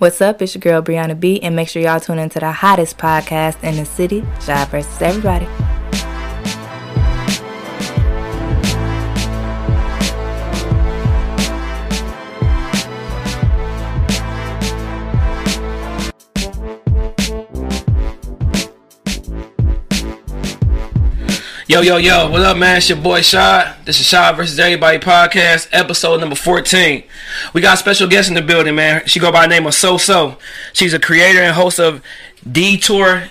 What's up? It's your girl Brianna B, and make sure y'all tune into the hottest podcast in the city, Shy versus Everybody. Yo, yo, yo, what up, man? It's your boy Shy. This is Shy versus Everybody podcast, episode number 14. We got a special guest in the building, man. She go by the name of So So. She's a creator and host of Detour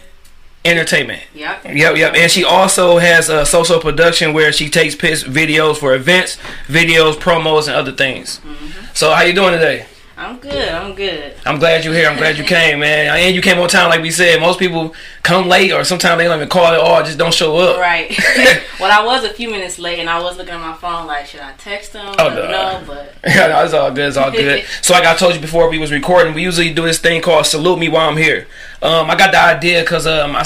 Entertainment. Yep. Yep, yep. And she also has a social production where she takes pics, videos for events, videos, promos, and other things. Mm-hmm. So, how you doing today? I'm good. I'm good. I'm glad you're here. I'm glad you came, man. And you came on time, like we said. Most people come late, or sometimes they don't even call at all. just don't show up. Right. well, I was a few minutes late, and I was looking at my phone like, should I text them? Oh, them no. but Yeah, no, it's all good. It's all good. so, like I told you before we was recording, we usually do this thing called "Salute Me While I'm Here." Um, I got the idea because um, I,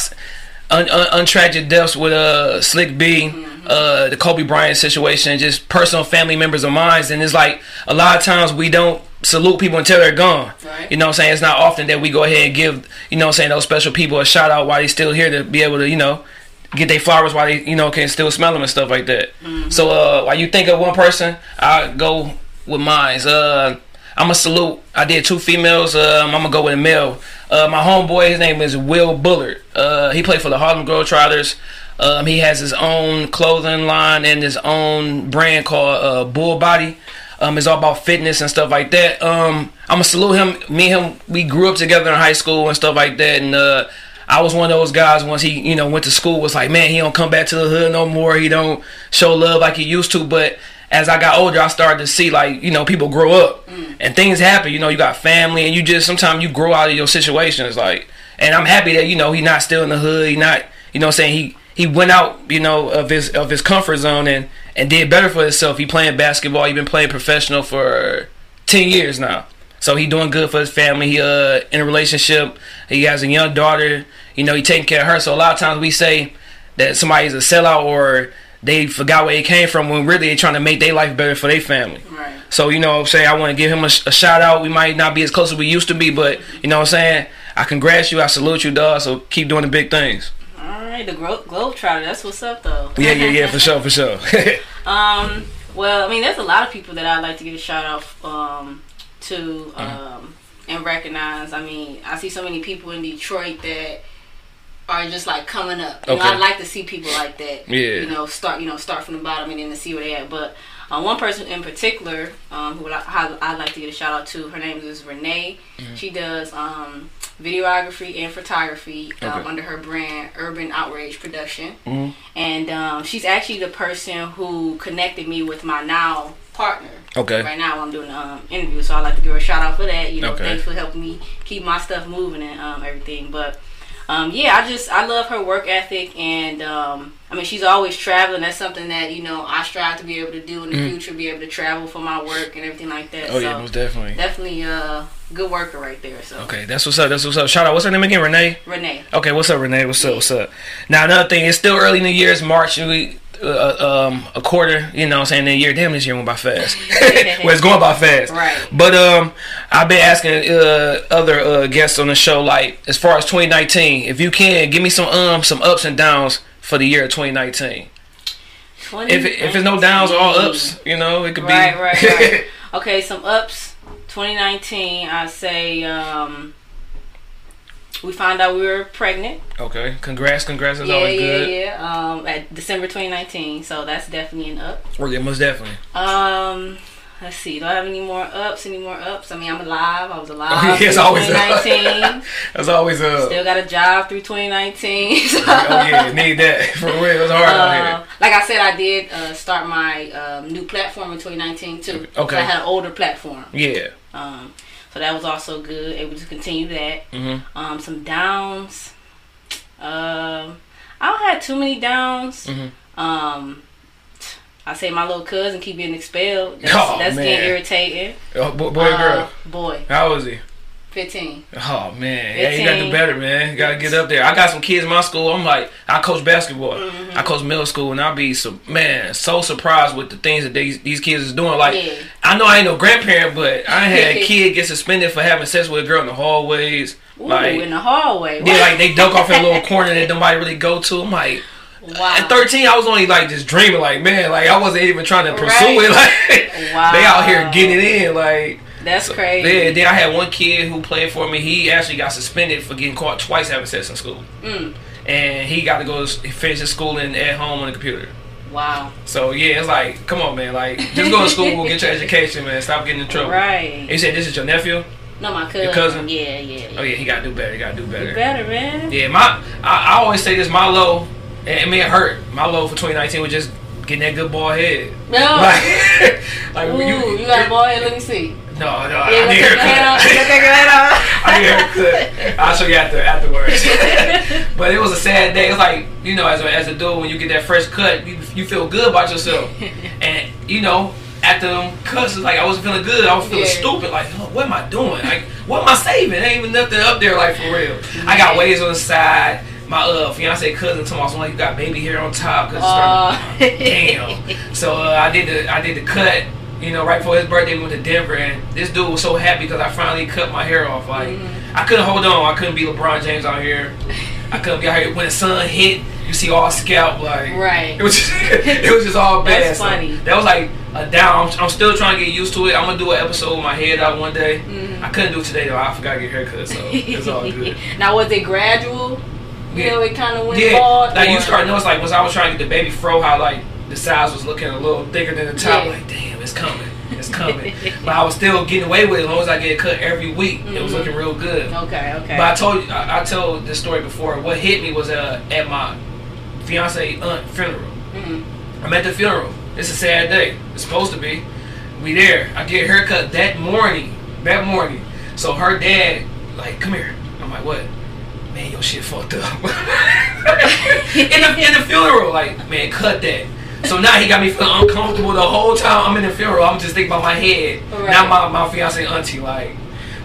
un, un, untragic deaths with uh Slick B, uh, the Kobe Bryant situation, just personal family members of mine, and it's like a lot of times we don't salute people until they're gone. Right. You know what I'm saying? It's not often that we go ahead and give you know what I'm saying those special people a shout out while they're still here to be able to you know get their flowers while they you know can still smell them and stuff like that. So uh, while you think of one person, I go with mine. Uh, I'm gonna salute. I did two females. Um, I'm gonna go with a male. Uh, my homeboy, his name is Will Bullard. Uh, he played for the Harlem Globetrotters. Um, he has his own clothing line and his own brand called uh, Bull Body. Um, it's all about fitness and stuff like that. Um, I'm gonna salute him. Me and him, we grew up together in high school and stuff like that. And uh, I was one of those guys once he, you know, went to school. Was like, man, he don't come back to the hood no more. He don't show love like he used to. But as I got older, I started to see like, you know, people grow up and things happen. You know, you got family, and you just sometimes you grow out of your situations. Like, and I'm happy that you know he's not still in the hood. He not, you know, saying he he went out, you know, of his of his comfort zone and and did better for himself. He playing basketball. He been playing professional for ten years now. So he doing good for his family. He uh in a relationship. He has a young daughter. You know, he taking care of her. So a lot of times we say that somebody's a sellout or they forgot where they came from when really they trying to make their life better for their family. right. So you know what I'm saying? I want to give him a, a shout out. We might not be as close as we used to be, but you know what I'm saying? I congrats you. I salute you, dog. So keep doing the big things. All right. The Glo- Globetrotter. That's what's up, though. Yeah, yeah, yeah, for sure, for sure. Um. Well, I mean, there's a lot of people that I'd like to give a shout out um, to Uh-huh. um, and recognize. I mean, I see so many people in Detroit that are just like coming up. You know, I'd like to see people like that. Yeah. You know, start you know start from the bottom and then to see where they at. But uh, one person in particular um, who I, I, would like to get a shout out to. Her name is Renee. Mm-hmm. She does um, videography and photography um, Okay. under her brand Urban Outrage Production Mhm. and um, she's actually the person who connected me with my now partner. Okay. Right now, I'm doing an um, interview, so I'd like to give her a shout out for that. You know, Okay. thanks for helping me keep my stuff moving and um, everything. But um, yeah, I just I love her work ethic, and um, I mean, she's always traveling. That's something that you know I strive to be able to do in the future, be able to travel for my work and everything like that. Mm. oh so yeah, most definitely. definitely a good worker right there. So Okay, that's what's up. That's what's up. Shout out. What's her name again? Renee. Renee. Okay, what's up, Renee? What's up? What's up? Now another thing, it's still early in the year. It's March. We uh, um a quarter. You know, what I'm saying the year. Damn, this year went by fast. well, it's going by fast. Right. But um, I've been asking uh other uh guests on the show, like as far as 2019, if you can give me some um some ups and downs for the year of 2019. If it, if it's no downs, or all ups. You know, it could be. Right, right, right. okay, some ups. 2019, I say um, we found out we were pregnant. okay. Congrats, congrats. That's yeah, always yeah, good. yeah. Um, at December 2019, so that's definitely an up. Well, yeah, most definitely. Um, let's see. Do I have any more ups? Any more ups? I mean, I'm alive. I was alive. Oh, yeah, it's always up. 2019. That's always uh. Still got a job through 2019. so- oh yeah, need that for real. It's hard out Uh, here. like I said, I did uh, start my um, new platform in 2019 too. Okay. I had an older platform. Yeah. Um, so that was also good. Able to continue that. Mhm. Um, some downs. Um, I don't have too many downs. Mhm. Um, I say my little cousin keep getting expelled. That's, Oh, that's getting irritating. Oh, boy, Uh, girl? Boy, How is he? 15. Oh man, yeah, you gotta do better, man. You gotta get up there. I got some kids in my school. I'm like, I coach basketball. Mm-hmm. I coach middle school, and I'll be so man so surprised with the things that these these kids is doing. Like, Yeah. I know I ain't no grandparent, but I had a kid get suspended for having sex with a girl in the hallways. Ooh, like, in the hallway. yeah, like they dunk off in a little corner that nobody really go to. I'm like, wow. at 13, I was only like just dreaming, like man, like I wasn't even trying to pursue Right. it. Like, Wow. they out here getting it in, like. That's So, crazy. Yeah, then I had one kid who played for me. He actually got suspended for getting caught twice having sex in school, Mm, and he got to go finish his schooling at home on the computer. wow. So yeah, it's like, come on, man, like just go to school, get your education, man. Stop getting in trouble. Right. You said this is your nephew? No, my cousin. Your cousin? Yeah, yeah. Oh yeah, he got to do better. He got to do You better. better, man. Yeah, my I, I always say this. My low, and I mean it hurt. My low for 2019 was just getting that good ball head. No. Like, like Ooh, you, got a ball head. Let me see. No, no, Yeah, I let's need take your hand off. Haircut. take your hand off. I need haircut. I'll show you after afterwards. but it was a sad day. It's like you know, as a, as a dude, when you get that fresh cut, you, you feel good about yourself. and you know, after them cuts, it's like I wasn't feeling good. I was feeling Yeah. stupid. Like, oh, what am I doing? Like, what am I saving? Ain't even nothing up there. Like for real. I got waves on the side. My uh fiance cousin told me, "I was like you got baby hair on top." Cause it's Aw. starting- damn. So uh, I did the I did the cut. You know, right before his birthday, we went to Denver, and this dude was so happy because I finally cut my hair off. Like, Mm-hmm. I couldn't hold on. I couldn't be LeBron James out here. I couldn't be out here when the sun hit. You see all scalp like Right. It was just, it was just all bad. That's So funny. that was like a down. I'm, I'm still trying to get used to it. I'm gonna do an episode with my head out one day. Mm-hmm. I couldn't do it today though. I forgot to get haircut, so it's all good. now, was it gradual? You Yeah. know, it kind of went Yeah, bald. like you or- start notice like once I was trying to get the baby fro, how like the sides was looking a little thicker than the top. Yeah. Like damn, it's coming, it's coming. but I was still getting away with it as long as I get cut every week. It was Mhm. looking real good. Okay, okay. But I told you, I, I told this story before. What hit me was uh, at my fiance aunt funeral. Mhm. I'm at the funeral. It's a sad day. It's supposed to be. We there. I get a haircut that morning. That morning. So her dad, like, come here. I'm like, what? Man, your shit fucked up. in the in the funeral, like, man, cut that. So now he got me feeling uncomfortable the whole time I'm in the funeral. I'm just thinking about my head. Right. Now my my fiance auntie, like.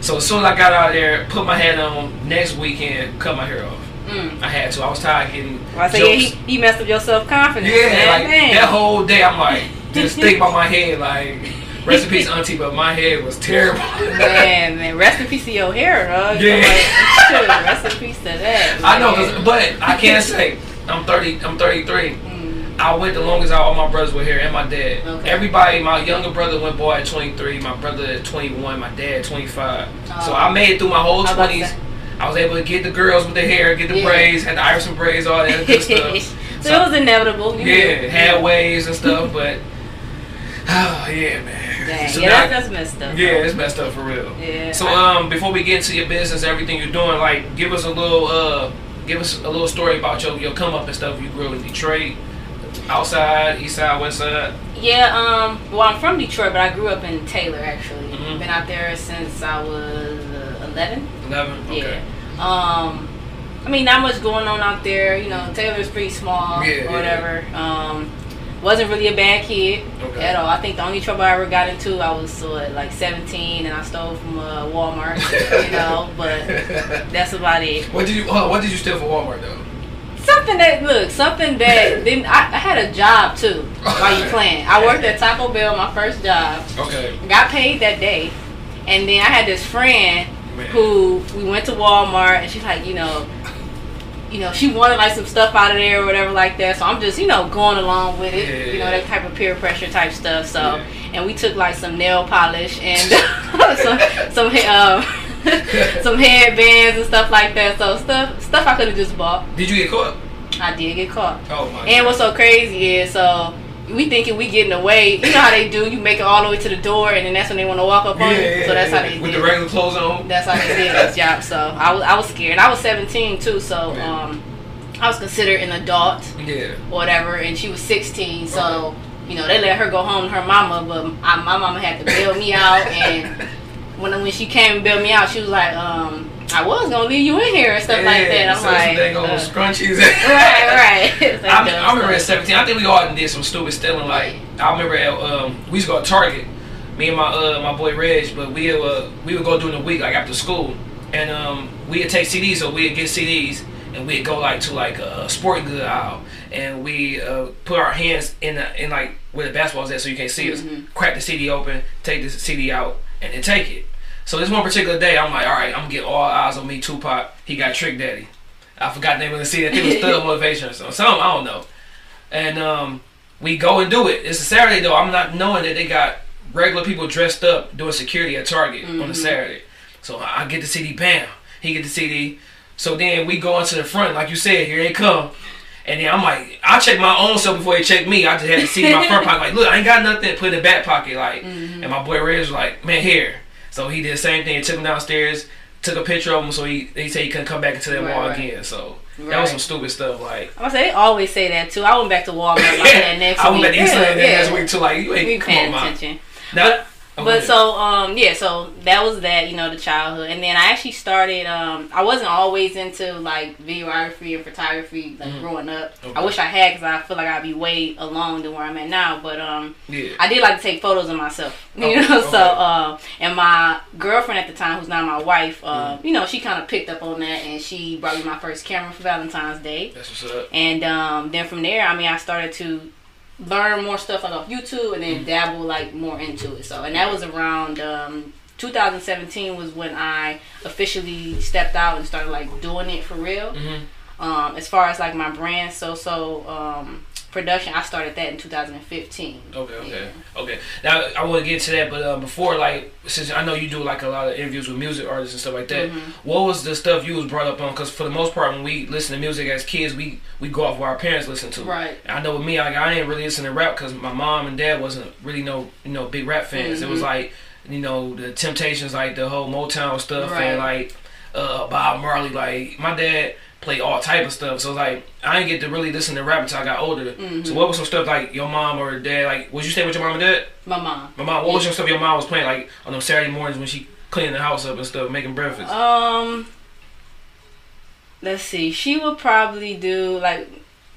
So as soon as I got out there, put my hat on. Next weekend, cut my hair off. Mm. I had to. I was tired of getting. Well, I say, yeah, jokes. he, he messed up your self confidence. Yeah, man. like Dang. that whole day, I'm like, just think about my head, like, rest in peace, auntie, but my head was terrible. Man, man, rest in peace to your hair, dog. Yeah. Like, rest in peace to that. I know, man. but I can't say I'm 30. I'm 33. Mm. I went the longest out. All my brothers were here, and my dad. Okay. Everybody, my younger brother went boy at 23. My brother at 21. My dad 25. So Oh. I made it through my whole I was about to 20s. say. I was able to get the girls with the hair, get the Yeah. braids, had the Iverson braids, all that good stuff. so, it was inevitable. Yeah, knew. had waves and stuff, but oh yeah, man. Dang, So yeah, now- that's, messed up. Yeah, it's messed up for real. Yeah. So um, before we get into your business, everything you're doing, like, give us a little uh, give us a little story about your your come up and stuff. You grew up in Detroit, outside, east side, west side. Yeah, um, well, I'm from Detroit, but I grew up in Taylor, actually. Mhm. Been out there since I was uh, 11. Eleven. Okay. Yeah. Um, I mean, not much going on out there. You know, Taylor's pretty small Yeah, or yeah. whatever. Um, wasn't really a bad kid Okay. at all. I think the only trouble I ever got into, I was what, like 17, and I stole from uh, Walmart. you know, but that's about it. What did you? on, what did you steal from Walmart though? Something that look, something that didn't. I, I had a job too while you playing. I worked at Taco Bell, my first job. Okay. Got paid that day, and then I had this friend Man. who we went to Walmart, and she's like, you know, you know, she wanted like some stuff out of there or whatever like that. So I'm just, you know, going along with it, Yeah. you know, that type of peer pressure type stuff. So, Yeah. and we took like some nail polish and some some um, some headbands and stuff like that. So stuff stuff I could have just bought. Did you get caught? I did get caught. Oh my. And God. what's so crazy is so we thinking we getting away. You know how they do. You make it all the way to the door, and then that's when they want to walk up on Yeah, you. yeah, So that's yeah. how they with did. the regular clothes on. That's how they did this job. So I was I was scared. I was 17 too. So um, I was considered an adult Yeah. whatever, and she was 16. So you know they let her go home to her mama, but I, my mama had to bail me out. And when when she came and bailed me out, she was like, um, I was gonna leave you in here and stuff like that. I'm so like, They go uh, scrunchies. right, right. Like I, I remember at 17. I think we all did some stupid stealing. Like I remember at, um, we used to go to Target. me and my uh my boy Reg, but we uh we would go during the week like after school, and um we'd take CDs, so we'd get CDs, and we'd go like to like a sporting good aisle, and we uh, put our hands in the, in like where the basketball's at, so you can't see us. Crack the CD open, take the CD out, and then take it. So this one particular day, I'm like, all right, I'm gonna get all eyes on me, Tupac. He got Trick Daddy. I forgot the name of the CD. I think it was Thug Motivation or something. Something I don't know. And um, we go and do it. It's a Saturday though. I'm not knowing that they got regular people dressed up doing security at Target on a Saturday. So I I get the CD, bam. He get the CD. So then we go into the front, like you said, here they come. And then I'm like, I check my own self before they check me. I just had to see my front pocket. Like, look, I ain't got nothing. Put in the back pocket. Like, mm-hmm. and my boy Reg was like, man, here. So he did the same thing. Took him downstairs. Took a picture of him. So he he said he couldn't come back into that Right, wall right. again. So that was some stupid stuff. Like, I say they always say that too. I went back to Walmart like that next week. I week. went back to East yeah, that yeah. next week too. Like, you We ain't come paying on, attention. Now, oh, But so um yeah, so that was that, you know, the childhood. And then I actually started um I wasn't always into like videography and photography like growing up. Mm-hmm. Okay. I wish I had cuz I feel like I'd be way along than where I'm at now, but um yeah. I did like to take photos of myself, you Okay, know. okay. So, uh, and my girlfriend at the time, who's now my wife, uh, Mm-hmm. you know, she kind of picked up on that, and she brought me my first camera for Valentine's Day. That's what's up. And um, then from there, I mean, I started to learn more stuff like off YouTube, and Mm-hmm. then dabble like more into it. So, and that was around um, 2017 was when I officially stepped out and started like doing it for real. Mhm. Um, as far as like my brand, so so um, production, I started that in 2015. Okay, okay, Yeah. okay. Now I want to get to that, but uh, before, like, since I know you do like a lot of interviews with music artists and stuff like that, Mm-hmm. what was the stuff you was brought up on? Because for the most part, when we listen to music as kids, we we go off what our parents listen to. Right. I know with me, like, I ain't really listen to rap because my mom and dad wasn't really no you know big rap fans. It was Mhm. like you know the Temptations, like the whole Motown stuff, Right. and like uh, Bob Marley. Like my dad played all type of stuff, so like I didn't get to really listen to rap until I got older. Mm-hmm. So what was some stuff like your mom or dad? Like, was you stay with your mom and dad? My mom. My mom. What was some stuff your mom was playing like on those Saturday mornings when she cleaning the house up and stuff, making breakfast? Um, let's see. She would probably do like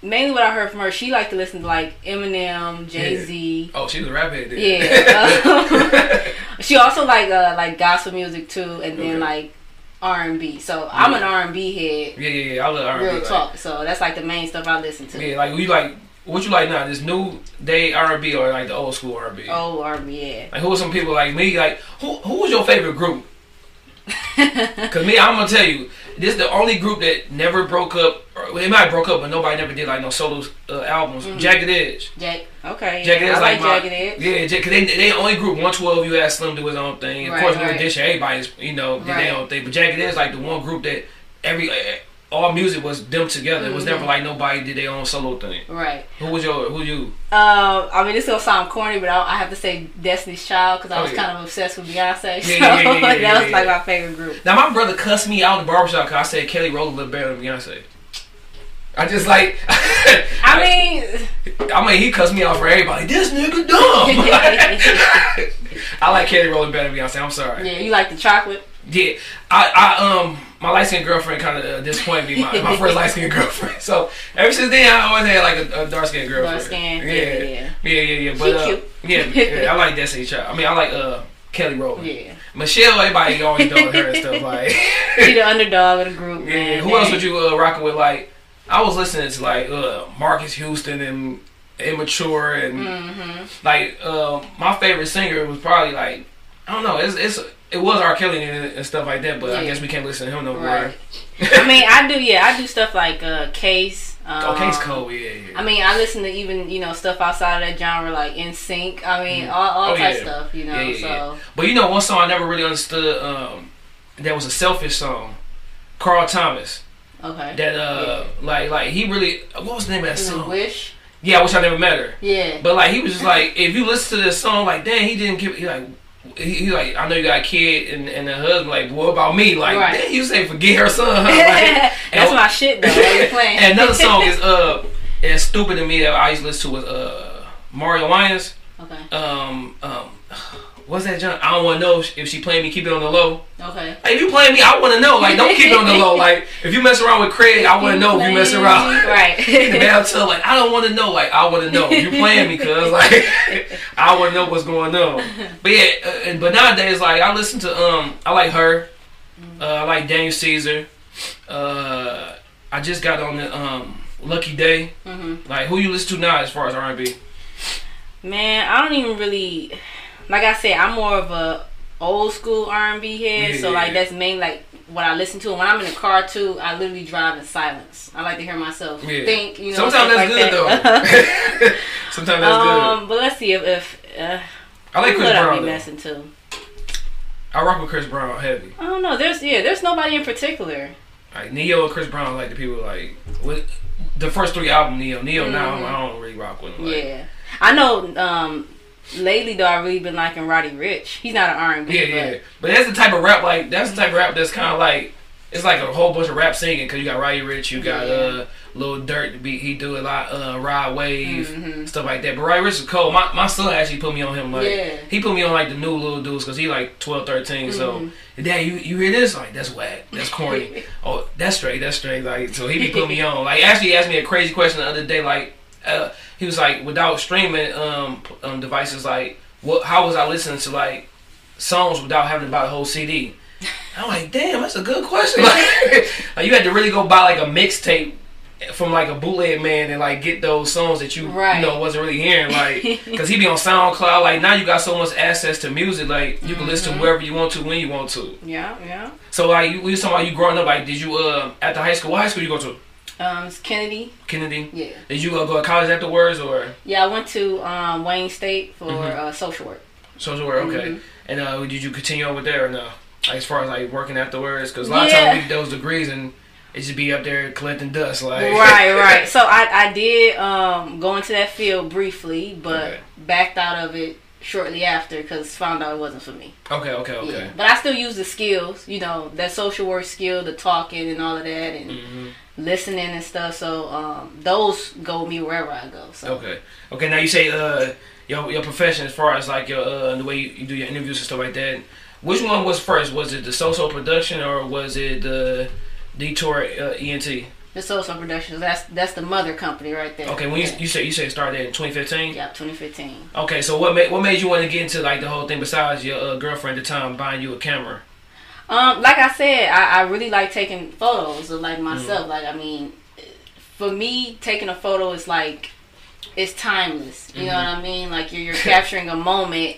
mainly what I heard from her. She liked to listen to like Eminem, Jay Z. oh, she was a rap head. Then. Yeah. she also like uh like gospel music too, and then Okay. like R and B. So I'm an R and B head, yeah, yeah, yeah. I love R&B. real like, talk. So that's like the main stuff I listen to. Yeah, like we like what you like now? This new day R&B or like the old school R&B? Oh, R and B, yeah. Like who are some people like me? Like who who was your favorite group? Cause me, I'm gonna tell you, this is the only group that never broke up. Or, well, they might have broke up, but nobody never did like no solo uh, albums. Jagged Edge. Jack. Okay. Jagged yeah, Edge I like, like my, Edge. Yeah, cause they they only group 112. You had Slim do his own thing. Of Right, course, New right. Edition, everybody's you know did Right. their own thing. But Jagged Edge is like the one group that every all music was them together. It was never like nobody did their own solo thing. Right. Who was your who you? Um, I mean, this gonna sound corny, but I, I have to say Destiny's Child because I Oh, was yeah. kind of obsessed with Beyonce. So Yeah, yeah, yeah, that was like my favorite group. Now my brother cussed me out in the barbershop because I said Kelly Rowland looked better than Beyonce. I just like. I mean, I mean, he cussed me out for everybody. This nigga dumb. I like Kelly Rowland better than Beyonce. I'm sorry. yeah, you like the chocolate? Yeah, I, I um, my light skinned girlfriend kind of uh, disappointed me. My, my first light skinned girlfriend. So ever since then, I always had like a, a dark skinned girlfriend. Dark skin, Yeah, yeah, yeah, yeah. yeah, yeah. But uh, yeah, yeah, I like Destiny Child. I mean, I like uh Kelly Rowland. Yeah, Michelle, everybody always know her and stuff like. she the underdog of the group. Yeah, man. who else would you uh, rocking with? Like, I was listening to like uh, Marques Houston and Immature and Mm-hmm. like uh, my favorite singer was probably like I don't know. It's it's it was R. Kelly and, and stuff like that, but I guess we can't listen to him no more. Right. I mean, I do. Yeah, I do stuff like uh, Case. Um, okay, it's cold. Yeah, yeah. I mean, I listen to even you know stuff outside of that genre, like NSYNC. I mean, all, all Oh, type yeah. stuff. You know, Yeah, yeah, so yeah. But you know, one song I never really understood. Um, that was a selfish song. Carl Thomas. okay. That uh, like like he really. What was the name of that song? Wish. Yeah, I wish I never met her. Yeah. But like he was just like, if you listen to this song, like, damn, he didn't give. He like, he, he like, I know you got a kid and, and a husband. Like, what about me? Like, Right. you say forget her son. Huh? Like, That's and- my shit though. What you playing? and another song is uh, it's stupid to me that I used to listen to was uh Mario Winans. okay. Um, um, what's that junk? I don't want to know if she playing me. Keep it on the low. Okay. Like, if you playing me, I want to know. Like, don't keep it on the low. Like, if you mess around with Craig, I want to know if you messing around. Right. Man, tell like I don't want to know. Like, I want to know you playing me, cause like I want to know what's going on. But yeah, uh, and, but nowadays, like I listen to um, I like her. Uh, I like Daniel Caesar. Uh, I just got on the um, Lucky Day. hmm Like, who you listen to now as far as R and B? Man, I don't even really. Like I said, I'm more of a old school R and B head. So Yeah. like that's main like what I listen to. And when I'm in the car too, I literally drive in silence. I like to hear myself Yeah. think. You know, Sometimes that's like good that. though. Sometimes that's good. um, but let's see if, if uh, I like Chris what I Brown. be messing to. I rock with Chris Brown heavy. I don't know. There's yeah. There's nobody in particular. Like Ne-Yo and Chris Brown, like the people like with the first three album Ne-Yo. Ne-Yo now Mhm. I don't really rock with him. Like, Yeah, I know. Um, lately though, I've really been liking Roddy Ricch. He's not an R and B. Yeah, yeah. But that's the type of rap like that's the type of rap that's kind of like it's like a whole bunch of rap singing because you got Roddy Ricch, you got Yeah. uh Lil Durk, be he do a lot uh Rod Wave Mhm. stuff like that. But Roddy Ricch is cold. My my son actually put me on him like Yeah. he put me on like the new little dudes because he like 12, 13. So Mhm. dad, you you hear this like that's whack, that's corny. oh, that's straight, that's straight. Like so he be putting me on. Like actually he asked me a crazy question the other day. Like uh he was like without streaming um um devices like what how was I listening to like songs without having to buy the whole CD? I'm like, damn, that's a good question. Like, like, you had to really go buy like a mixtape from like a bootleg man and like get those songs that you Right. you know wasn't really hearing like because he be on SoundCloud. Like now you got so much access to music. Like you can listen to Mhm. wherever you want to when you want to. Yeah, yeah. So like you, we was talking about you growing up. Like did you uh the high school? What high school you go to? Um, it's Kennedy. Kennedy. Yeah, Did you uh, go to college afterwards or yeah. I went to um, Wayne State for Mhm. uh, social work. social work? Okay. Mhm. And uh, did you continue over there or no? Like, as far as like working afterwards, because a lot Yeah. of times we get those degrees and it just be up there collecting dust. Like right, right. So I, I did um, go into that field briefly, but Okay. backed out of it shortly after because found out it wasn't for me. Okay, okay, okay. Yeah. But I still use the skills, you know, that social work skill, the talking and all of that, and hmm listening and stuff. So um, those go with me wherever I go. So Okay. Okay. Now you say uh your your profession as far as like your uh the way you, you do your interviews and stuff like that. Which one was first? Was it the social production or was it the Detour uh, ENT? the social productions, that's that's the mother company right there. Okay. When you yeah. you say you say started in 2015. yeah, 2015. Okay. So what made what made you want to get into like the whole thing besides your uh, girlfriend at the time buying you a camera? Um, like I said, I, I really like taking photos of like Mm-hmm. myself. Like I mean, for me, taking a photo is like it's timeless. You know Mhm. what I mean? Like you're, you're capturing a moment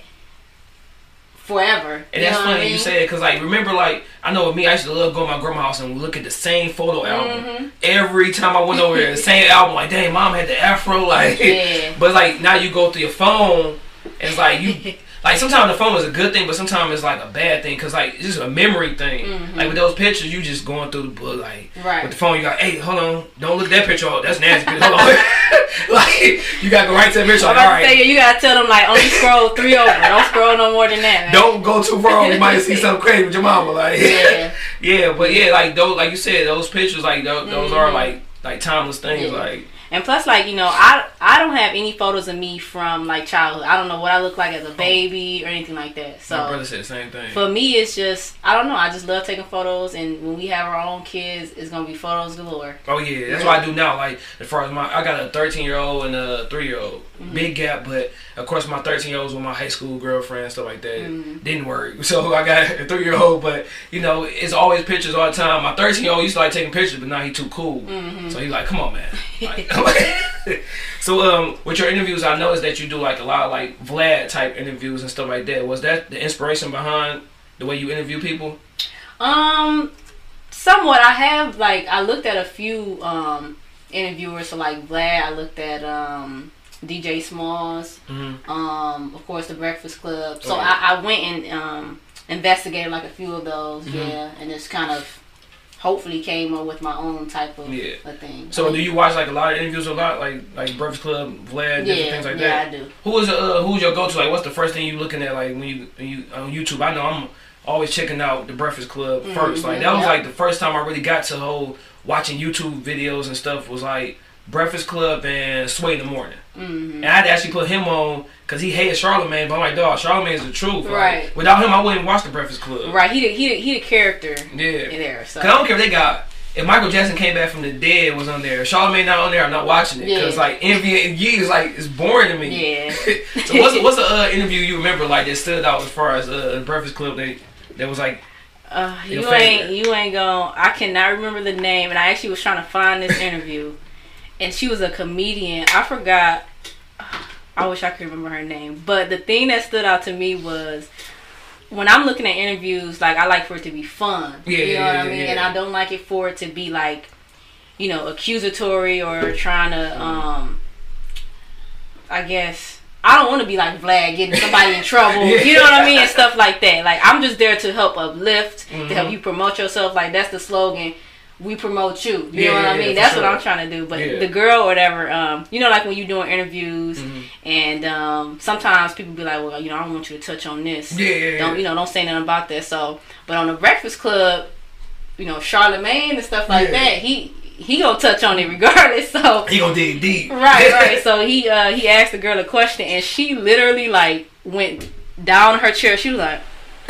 forever. And that's know what I funny you say it because like remember like I know with me I used to love going to my grandma's house and look at the same photo album Mhm. every time I went over there. The same album like dang mom had the afro like Yeah. but like now you go through your phone and it's like you like sometimes the phone is a good thing but sometimes it's like a bad thing because like it's just a memory thing. Mhm. Like with those pictures you just going through the book like Right. with the phone you got hey hold on don't look that picture up that's nasty hold on like you got to go right to the picture I'm like, all right say you gotta tell them like only scroll three over. Don't scroll no more than that. Man. don't go too far. You might see something crazy with your mama. Like, Yeah. yeah, but yeah, like those, like you said, those pictures, like those, those are like like timeless things. Yeah. Like, And plus, like you know, I I don't have any photos of me from like childhood. I don't know what I look like as a oh. baby or anything like that. So my brother said the same thing. for me, it's just I don't know. I just love taking photos, and when we have our own kids, it's gonna be photos galore. Oh yeah, that's what I do now. Like as far as my, I got a 13 year old and a three year old. Mm-hmm. Big gap, but of course my 13 year old's with my high school girlfriend stuff like that. Mhm. Didn't work, so I got a three year old. But you know, it's always pictures all the time. My 13 year old used to like taking pictures, but now he too cool. Mhm. So he's like, come on, man. Like- so um, with your interviews, I noticed that you do like a lot of like Vlad type interviews and stuff like that. Was that the inspiration behind the way you interview people? Um, somewhat. I have like I looked at a few um interviewers, so like Vlad. I looked at um DJ Smalls. Mm-hmm. Um, of course, the Breakfast Club. So Oh, yeah. I, I went and um investigated like a few of those. Mhm. Yeah, and just kind of hopefully came up with my own type of Yeah. a thing. So do you watch like a lot of interviews a lot, like like Breakfast Club, Vlad, different things like yeah, that? Yeah, I do. Who is uh, who's your go to? Like, what's the first thing you looking at? Like when you when you on YouTube? I know I'm always checking out the Breakfast Club first. Like that was Mhm, like the first time I really got to whole watching YouTube videos and stuff. Was like Breakfast Club and Sway in the Morning. Mm-hmm. And I had to actually put him on because he hated Charlemagne. But I'm like, dog, Charlemagne is the truth. Like, Right. without him, I wouldn't watch the Breakfast Club. Right. He the, he the, he the character Yeah. in there. So Cause I don't care if they got. If Michael Jackson came back from the dead was on there, Charlemagne not on there, I'm not watching it. Yeah. Cause like Envy and Yee is like it's boring to me. Yeah. so what's what's the uh, interview you remember like that stood out as far as uh, the Breakfast Club? That that was like Uh, you favorite. ain't you ain't going I cannot remember the name and I actually was trying to find this interview and she was a comedian. I forgot I wish I could remember her name. But the thing that stood out to me was when I'm looking at interviews, like I like for it to be fun. Yeah, you know yeah, what I mean? yeah. And I don't like it for it to be like, you know, accusatory or trying to um I guess I don't want to be like Vlad getting somebody in trouble. You know what I mean? And stuff like that. Like I'm just there to help uplift, to Mhm. help you promote yourself. Like that's the slogan. We promote you. You Yeah, know what yeah, I mean? yeah, That's sure. what I'm trying to do. But the girl or whatever, um, you know, like when you're doing interviews, Mhm. and um, sometimes people be like, well, you know, I don't want you to touch on this. Yeah. Don't you know? Don't say nothing about that. So, but on the Breakfast Club, you know, Charlemagne and stuff like that, he he gonna touch on it regardless. So he gonna dig deep. right, right. So he uh he asked the girl a question, and she literally like went down her chair. She was like,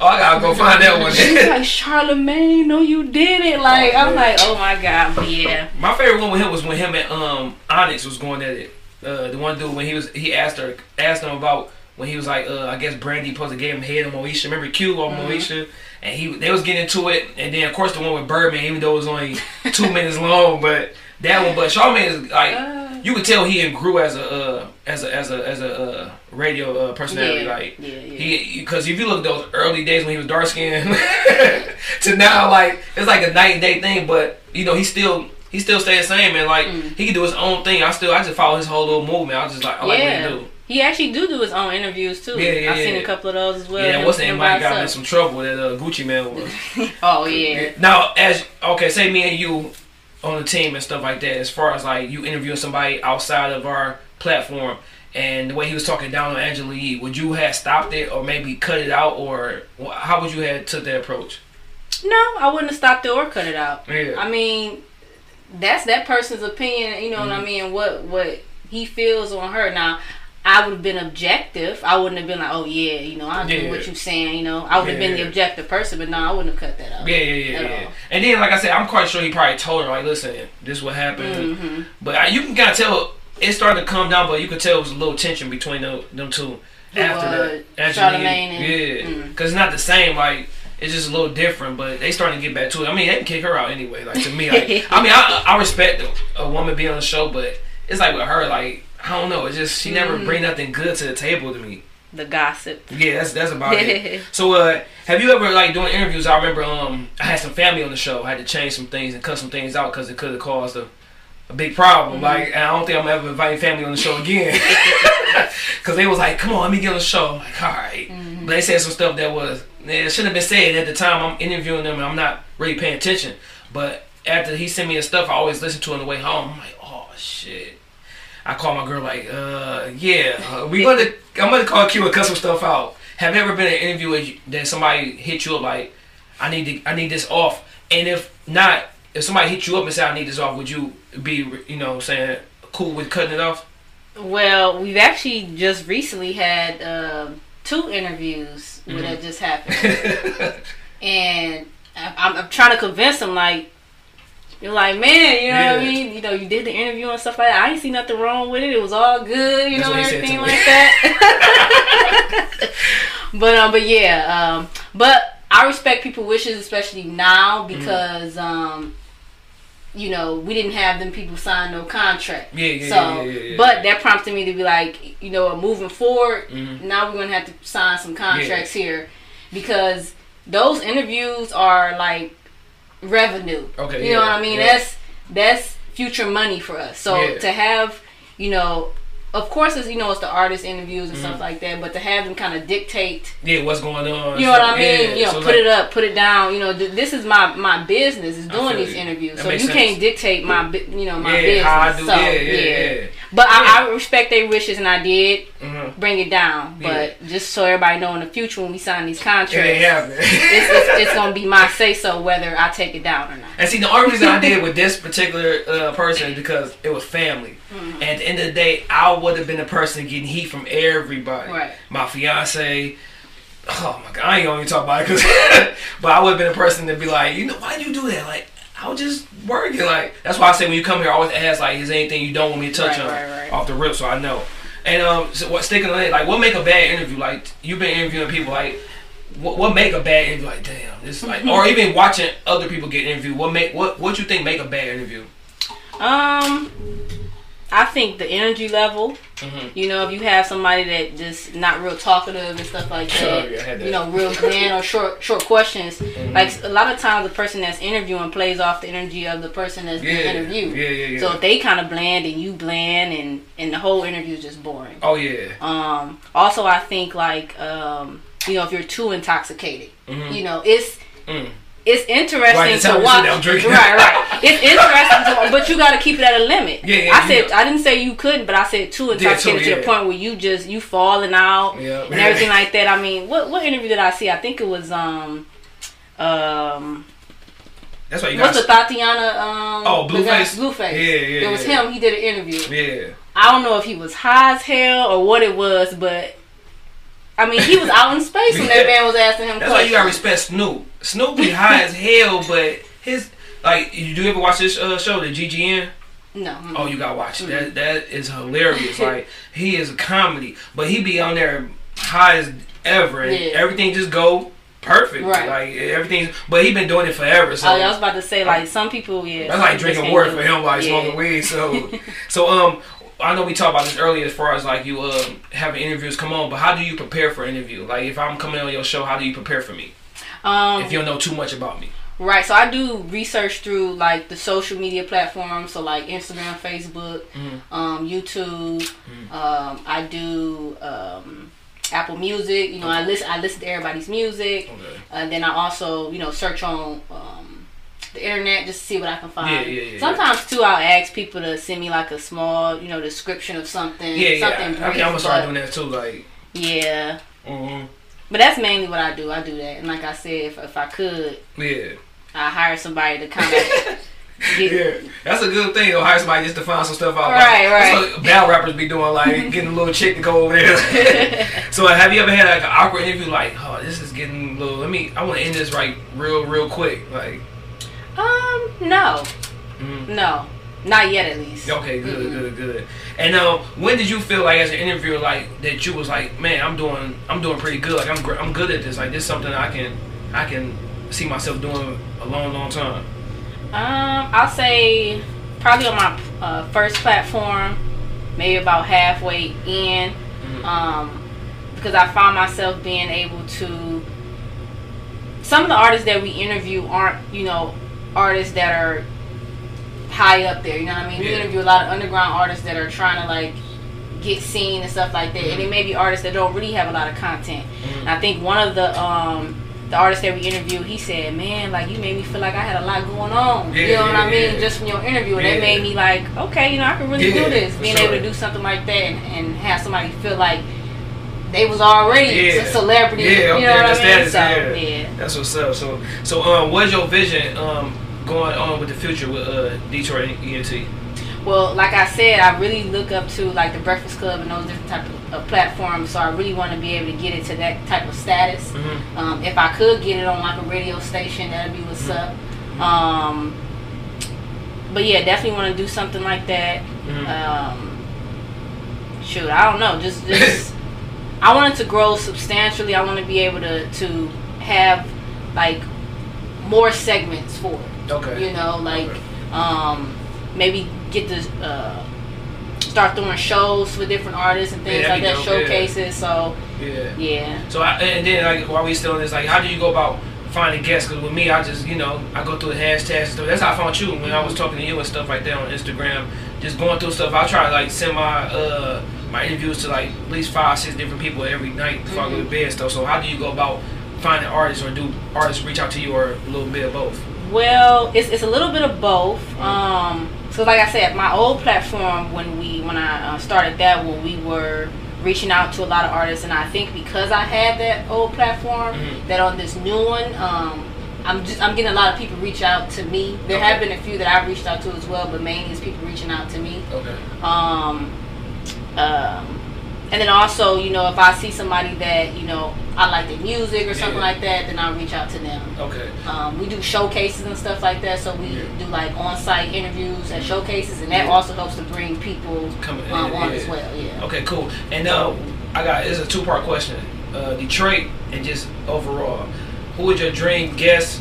oh, I gotta go find that one. she was like Charlemagne, no, you did it. Like I'm like, oh my god, but yeah, My favorite one with him was when him and um Onyx was going at it. Uh, the one dude when he was he asked her asked him about when he was like uh, I guess Brandy supposed to give him head on Moesha. Remember Q on Mm-hmm. Moesha? And he they was getting into it, and then of course the one with Birdman, even though it was only two minutes long, but that one. But Charlemagne is like Uh. You could tell he grew as a uh, as a as a as a uh, radio uh, personality. Yeah, Like yeah, yeah. he because if you look at those early days when he was dark skinned to now, like it's like a night and day thing. But you know he still. He still stay the same, and like Mm. he can do his own thing. I still, I just follow his whole little movement. I just like, I like yeah. what he do. He actually do do his own interviews too. Yeah, yeah, I've seen yeah. a couple of those as well. yeah, what's the him name? by Mike got in some trouble that uh, Gucci Mane was. Oh yeah. Now, as okay, say me and you on the team and stuff like that. As far as like you interviewing somebody outside of our platform, and the way he was talking down on Angela Yee, would you have stopped it or maybe cut it out, or how would you have took that approach? No, I wouldn't have stopped it or cut it out. Yeah. I mean, that's that person's opinion. You know what I Mm-hmm. mean? What what he feels on her. Now, I would have been objective. I wouldn't have been like, oh yeah, you know, I do Yeah. what you're saying. You know, I would have been the objective person. But no, I wouldn't have cut that out. Yeah, yeah, yeah, yeah. all. And then, like I said, I'm quite sure he probably told her, like, listen, this what happened. hmm But I, you can kind of tell it started to come down, but you could tell it was a little tension between them, them two after that. After Charlemagne and- yeah, Mm. because it's not the same. Like it's just a little different, but they starting to get back to it. I mean, they can kick her out anyway. Like to me, like I mean, I, I respect a woman being on the show, but it's like with her, like I don't know. It's just she never Mhm. bring nothing good to the table to me. The gossip. Yeah, that's that's about it. So, uh, have you ever like doing interviews? I remember um, I had some family on the show. I had to change some things and cut some things out because it could have caused a, a big problem. Mhm. Like, and I don't think I'm ever inviting family on the show again because they was like, "Come on, let me get on the show." I'm like, all right. Mhm. but they said some stuff that was it shouldn't have been said at the time. I'm interviewing them and I'm not really paying attention. But after he sent me his stuff, I always listen to it on the way home. I'm like, oh shit. I call my girl like, uh, yeah, uh, we gonna I'm gonna call Q and cut some stuff out. Have you ever been in an interview that somebody hit you up like, I need to I need this off, and if not, if somebody hit you up and say I need this off, would you be you know saying cool with cutting it off? Well, we've actually just recently had um, two interviews where that just happened. and I'm, I'm trying to convince them like you're like man you know what I mean? You know you did the interview and stuff like that. I ain't see nothing wrong with it. It was all good you That's know what he said everything like that. But um but yeah um but I respect people wishes especially now Mm-hmm. because um you know we didn't have them people sign no contract. Yeah, yeah, so yeah, yeah, yeah, but that prompted me to be like you know moving forward Mhm. now we're gonna have to sign some contracts here because those interviews are like revenue. Okay, you know what I mean? yeah. That's that's future money for us. So Yeah. to have, you know, of course, it's you know it's the artist interviews and Mm-hmm. stuff like that, but to have them kind of dictate, yeah, what's going on? you know what I mean? Yeah, you know, so put like- it up, put it down. You know, th- this is my my business is doing these you. interviews, That so you makes can't dictate my you know my yeah, business. how I do, so yeah, yeah, yeah. But Yeah. I, I respect their wishes, and I did Mhm. bring it down. But just so everybody know in the future when we sign these contracts, It happening. it's, it's, it's gonna be my say so whether I take it down or not. And see, the only reason I did with this particular uh, person is because it was family. Mm-hmm. And at the end of the day, I would have been the person getting heat from everybody. Right. My fiance. Oh my god, I ain't gonna even talk about it, cause, but I would have been the person to be like, you know, why you do that? Like, I was just working. Like, that's why I say when you come here, I always ask like, is there anything you don't want me to touch Right, on right, right. off the rip, so I know. And um, so what sticking on it, like, what make a bad interview? Like, you've been interviewing people, like, what, what make a bad interview? Like, damn, this like, or even watching other people get interviewed. What make what what you think make a bad interview? Um, I think the energy level. Mhm. You know, if you have somebody that just not real talkative and stuff like Oh, that, yeah, that. you know, real bland or short short questions. Mm-hmm. Like a lot of times, the person that's interviewing plays off the energy of the person that's Yeah, being interviewed. yeah, yeah, yeah. So if they kind of bland and you bland, and and the whole interview is just boring. Oh yeah, Um, also, I think like um, you know if you're too intoxicated, Mhm. you know it's Mm. It's interesting Right, to to watch. Right, right. It's interesting, to, but you got to keep it at a limit. Yeah, yeah, I said yeah. I didn't say you couldn't, but I said too intoxicated to yeah. the point where you just you falling out and everything like that. I mean, what what interview did I see? I think it was um um that's why you what's got. the Tatiana um Oh, Blueface? Blueface. Yeah, yeah, It was him. He did an interview. Yeah, I don't know if he was high as hell or what it was, but I mean, he was out in space when that man was asking him that's why you gotta respect Snoop. Snoop be high as hell, but his like, you do you ever watch this uh, show, the GGN? No. Oh, you gotta watch it. That that is hilarious. like he is a comedy, but he be on there high as ever, and Yeah. everything just go perfect. Right. Like everything, but he been doing it forever. So Oh, I was about to say like some people, yeah. That's like drinking water for him, like Yeah. smoking weed. So, so um, I know we talked about this earlier as far as like you um having interviews come on, but how do you prepare for an interview? Like if I'm coming on your show, how do you prepare for me? Um, If you don't know too much about me, right. So I do research through like the social media platforms, so like Instagram, Facebook, Mhm. um, YouTube. Mm-hmm. Um, I do um, Apple Music. You know, I listen. I listen to everybody's music. okay. And then I also, you know, search on um, the internet just to see what I can find. Yeah, yeah, yeah, Sometimes too, I'll ask people to send me like a small, you know, description of something. Yeah, yeah. something I, mean, brief, I'm gonna start doing that too. Like, Yeah, mhm. but that's mainly what I do. I do that, and like I said, if, if I could, yeah, I hire somebody to kind of get. yeah. That's a good thing. Hire somebody just to find some stuff out. Right, like, right. That's battle rappers be doing, like getting a little chick to go over there. so, have you ever had like an awkward interview? Like, oh, this is getting a little. Let me. I want to end this right, real, real quick. Like. Um, no, mhm. no, not yet at least. Okay, good, Mm-mm. good, good. And uh, when did you feel like as an interviewer, like that you was like, man, I'm doing, I'm doing pretty good. Like I'm, gr- I'm good at this. Like this is something I can, I can see myself doing a long, long time. Um, I'll say probably on my uh, first platform, maybe about halfway in, Mhm. um, because I found myself being able to. Some of the artists that we interview aren't, you know, artists that are high up there. You know what I mean? We interview a lot of underground artists that are trying to like get seen and stuff like that, and it may be artists that don't really have a lot of content. Mhm. And I think one of the um the artist that we interviewed, he said, "Man, like you made me feel like I had a lot going on." you know what I mean? yeah. Just from your interview, and Yeah. that made me like, okay, you know, I can really Yeah, do this. Being sure. able to do something like that and, and have somebody feel like they was already Yeah. a celebrity. Yeah, you know there, what I mean? So yeah. yeah. That's what's up. So, so um, what's your vision um going on with the future with uh Detour ENT? Well, like I said, I really look up to like the Breakfast Club and those different type of uh, platforms. So I really want to be able to get it to that type of status. Mhm. Um, if I could get it on like a radio station, that'd be what's up. Um, but yeah, definitely want to do something like that. Mhm. Um, shoot, I don't know. Just, just I want it to grow substantially. I want to be able to to have like more segments for it. Okay. You know, like Okay. um, maybe get to uh, start doing shows for different artists and things Yeah, like that, dope, yeah. showcases. So Yeah. yeah. So I, and then like while we still in this, like how do you go about finding guests? Because with me, I just you know I go through the hashtags and stuff. That's how I found you when I was talking to you and stuff like that on Instagram. Just going through stuff. I try to like send my uh my interviews to like at least five six different people every night before I go to bed and stuff. So how do you go about finding artists or do artists reach out to you or a little bit of both? Well, it's, it's a little bit of both. Um, so like I said, my old platform when we when I uh, started that, when we were reaching out to a lot of artists, and I think because I had that old platform, Mhm. that on this new one, um, I'm just I'm getting a lot of people reach out to me. There have been a few that I've reached out to as well, but mainly it's people reaching out to me. Okay. Um, um, and then also, you know, if I see somebody that you know I like their music or something Yeah. like that, then I'll reach out to them. Okay. Um, we do showcases and stuff like that, so we Yeah. do like on-site interviews at showcases, and that Yeah. also helps to bring people Come in, um, on yeah. as well. Yeah. Okay, cool. And uh, I got it's a two part question. Uh, Detroit and just overall, who would your dream guest,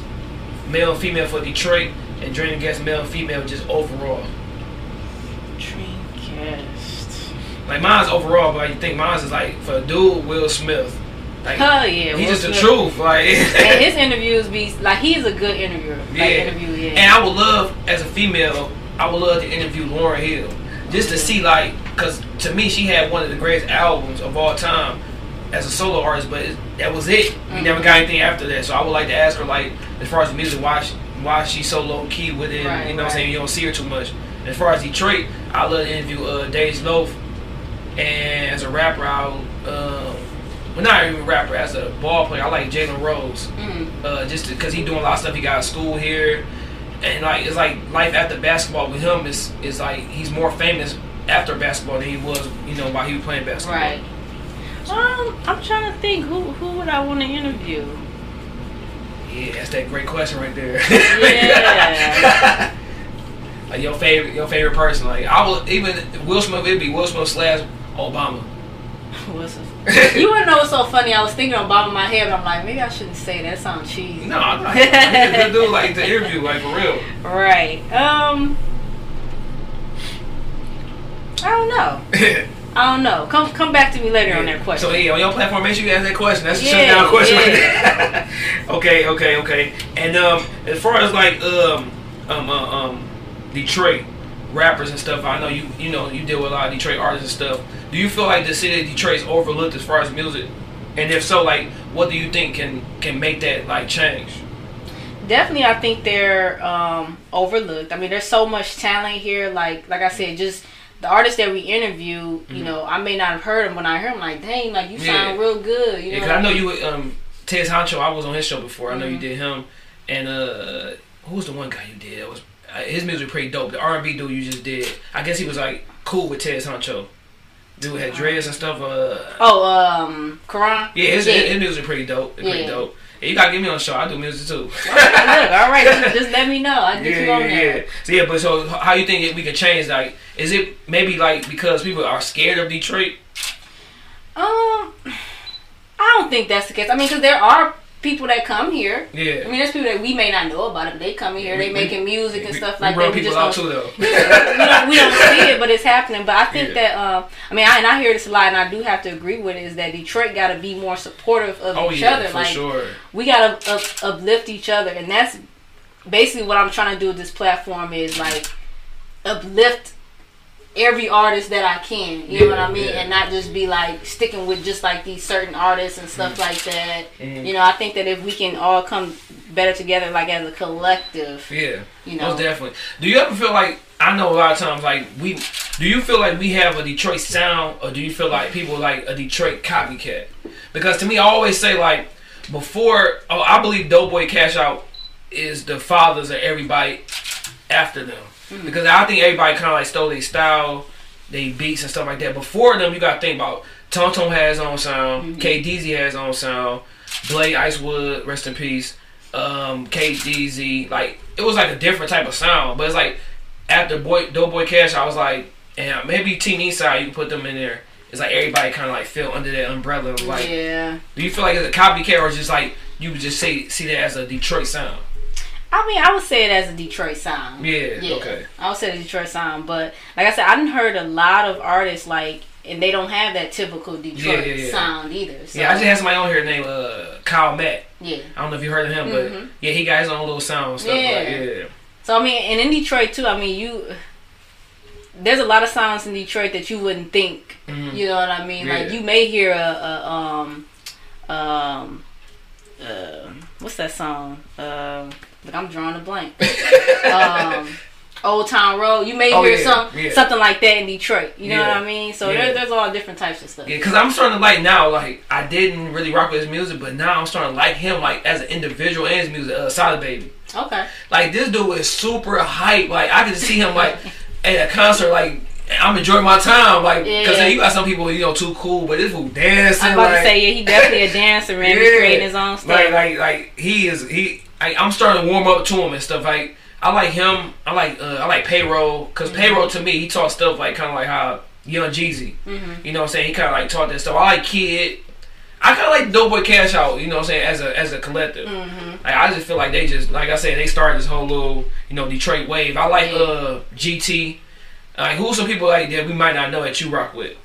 male and female for Detroit, and dream guest male and female just overall? Dreamcast. Like mine's overall, but you think mine's is like for a dude, Will Smith. Like Hell yeah. he's Will just the truth. Like and his interviews be like he's a good interviewer. Like, Yeah. interview, yeah. And I would love, as a female, I would love to interview Lauryn Hill. Just to see, like, because to me, she had one of the greatest albums of all time as a solo artist, but it, that was it. We never got anything after that. So I would like to ask her, like, as far as the music, why, she, why she's so low key with it. Right, you know what I'm saying? You don't see her too much. As far as Detroit, I love to interview uh, DeJ Loaf. And as a rapper, I would, um, well, not even a rapper, as a ball player, I like Jalen Rose Mm. uh, just because he doing a lot of stuff. He got school here, and like it's like life after basketball with him is is like he's more famous after basketball than he was, you know, while he was playing basketball. Right. Um, I'm trying to think who who would I want to interview. Yeah, that's that great question right there. Yeah. like your favorite, your favorite person. Like I will even Will Smith. It'd be Will Smith slash Obama. What's it- you wanna know what's so funny? I was thinking about in my head, but I'm like, maybe I shouldn't say that. Sounds cheesy. No, I'm not. A good dude. Like the interview, like for real. Right. Um. I don't know. I don't know. Come come back to me later on that question. So yeah, on your platform, make sure you ask that question. That's a Yeah, shut down question right yeah. okay, okay, okay. And um, as far as like um um uh, um Detroit rappers and stuff, I know you you know you deal with a lot of Detroit artists and stuff. Do you feel like the city of Detroit is overlooked as far as music? And if so, like, what do you think can can make that like change? Definitely, I think they're um, overlooked. I mean, there's so much talent here. Like like I said, just the artists that we interview. You know, I may not have heard them when I heard them. Like, dang, like you sound Yeah. real good. You Yeah, know, because I know you um Tez Honcho. I was on his show before. I know you Mhm. did him. And uh, who was the one guy you did? It was his music pretty dope. The R and B dude you just did. I guess he was like cool with Tez Honcho. Dude had dreads and stuff. Uh, Oh, um, Karan. yeah, his, yeah. his music pretty dope. It's pretty Yeah. dope. Yeah, you gotta get me on the show. I do music too. Look, all right, just, just let me know. I get you on yeah, there. yeah. So yeah, but so how you think we could change? Like, is it maybe like because people are scared of Detroit? Um, I don't think that's the case. I mean, because there are people that come here. Yeah. I mean, there's people that we may not know about it, but they come here, they We- making music and We- stuff we like that. We just don't, too though. we, don't, we don't see it, but it's happening. But I think Yeah. that, um, I mean, I, and I hear this a lot, and I do have to agree with it, is that Detroit got to be more supportive of Oh each yeah, other. for like, sure. we got to up, uplift each other, and that's basically what I'm trying to do with this platform is like uplift every artist that I can. You know what I mean? yeah. And not just be like sticking with just like these certain artists and stuff like that. Mhm. You know, I think that if we can all come better together, like as a collective, Yeah. you know, Most definitely. Do you ever feel like I know a lot of times like we do you feel like we have a Detroit sound or do you feel like people like a Detroit copycat? Because to me I always say like before oh I believe Doughboy Cash Out is the fathers of everybody after them. Because I think everybody kinda like stole their style, they beats and stuff like that. Before them you gotta think about Tom Tom has his own sound, KDZ has his own sound, Blade Icewood, rest in peace um, KDZ. Like it was like a different type of sound, but it's like after Boy Doughboy Cash, I was like, and maybe Team Eastside, you can put them in there. It's like everybody kind of like fell under that umbrella of like. yeah. Do you feel like it's a copycat or just like you would just say see that as a Detroit sound? I mean, I would say it as a Detroit sound. Yeah. Okay. I would say the Detroit sound, but like I said, I didn't heard a lot of artists like, and they don't have that typical Detroit Yeah, yeah, yeah. sound either. So, Yeah, I just had somebody on here named uh, Kyle Matt. yeah. I don't know if you heard of him, but yeah, he got his own little sound and stuff. Yeah. Like, yeah. So I mean, and in Detroit too. I mean, you there's a lot of sounds in Detroit that you wouldn't think. Mhm. You know what I mean? Like you may hear a, a um um uh what's that song? Um, look, I'm drawing a blank. um. Old Town Road. You may Oh, hear yeah, some yeah. something like that in Detroit. You know Yeah. what I mean? So there, there's all different types of stuff. Yeah, cause I'm starting to like now. Like I didn't really rock with his music, but now I'm starting to like him like as an individual and his music. Uh, Sada Baby. Okay. Like this dude is super hype. Like I can see him like at a concert. Like I'm enjoying my time. Like cause Yeah. you got some people you know too cool, but this fool dancing. I'm about like, to say, yeah, he definitely a dancer, man. He's Yeah. creating his own stuff. Like like like he is he. I, I'm starting to warm up to him and stuff. Like I like him. I like uh, I like payroll because Mm-hmm. payroll to me he taught stuff like kind of like how Young Jeezy. Mhm. You know what I'm saying? He kind of like taught that stuff. I like Kid. I kind of like Doughboy Cash Out. You know what I'm saying? As a as a collective. Mhm. Like, I just feel like they just like I said they started this whole little you know Detroit wave. I like Yeah. uh GT. Like who's some people like that we might not know that you rock with?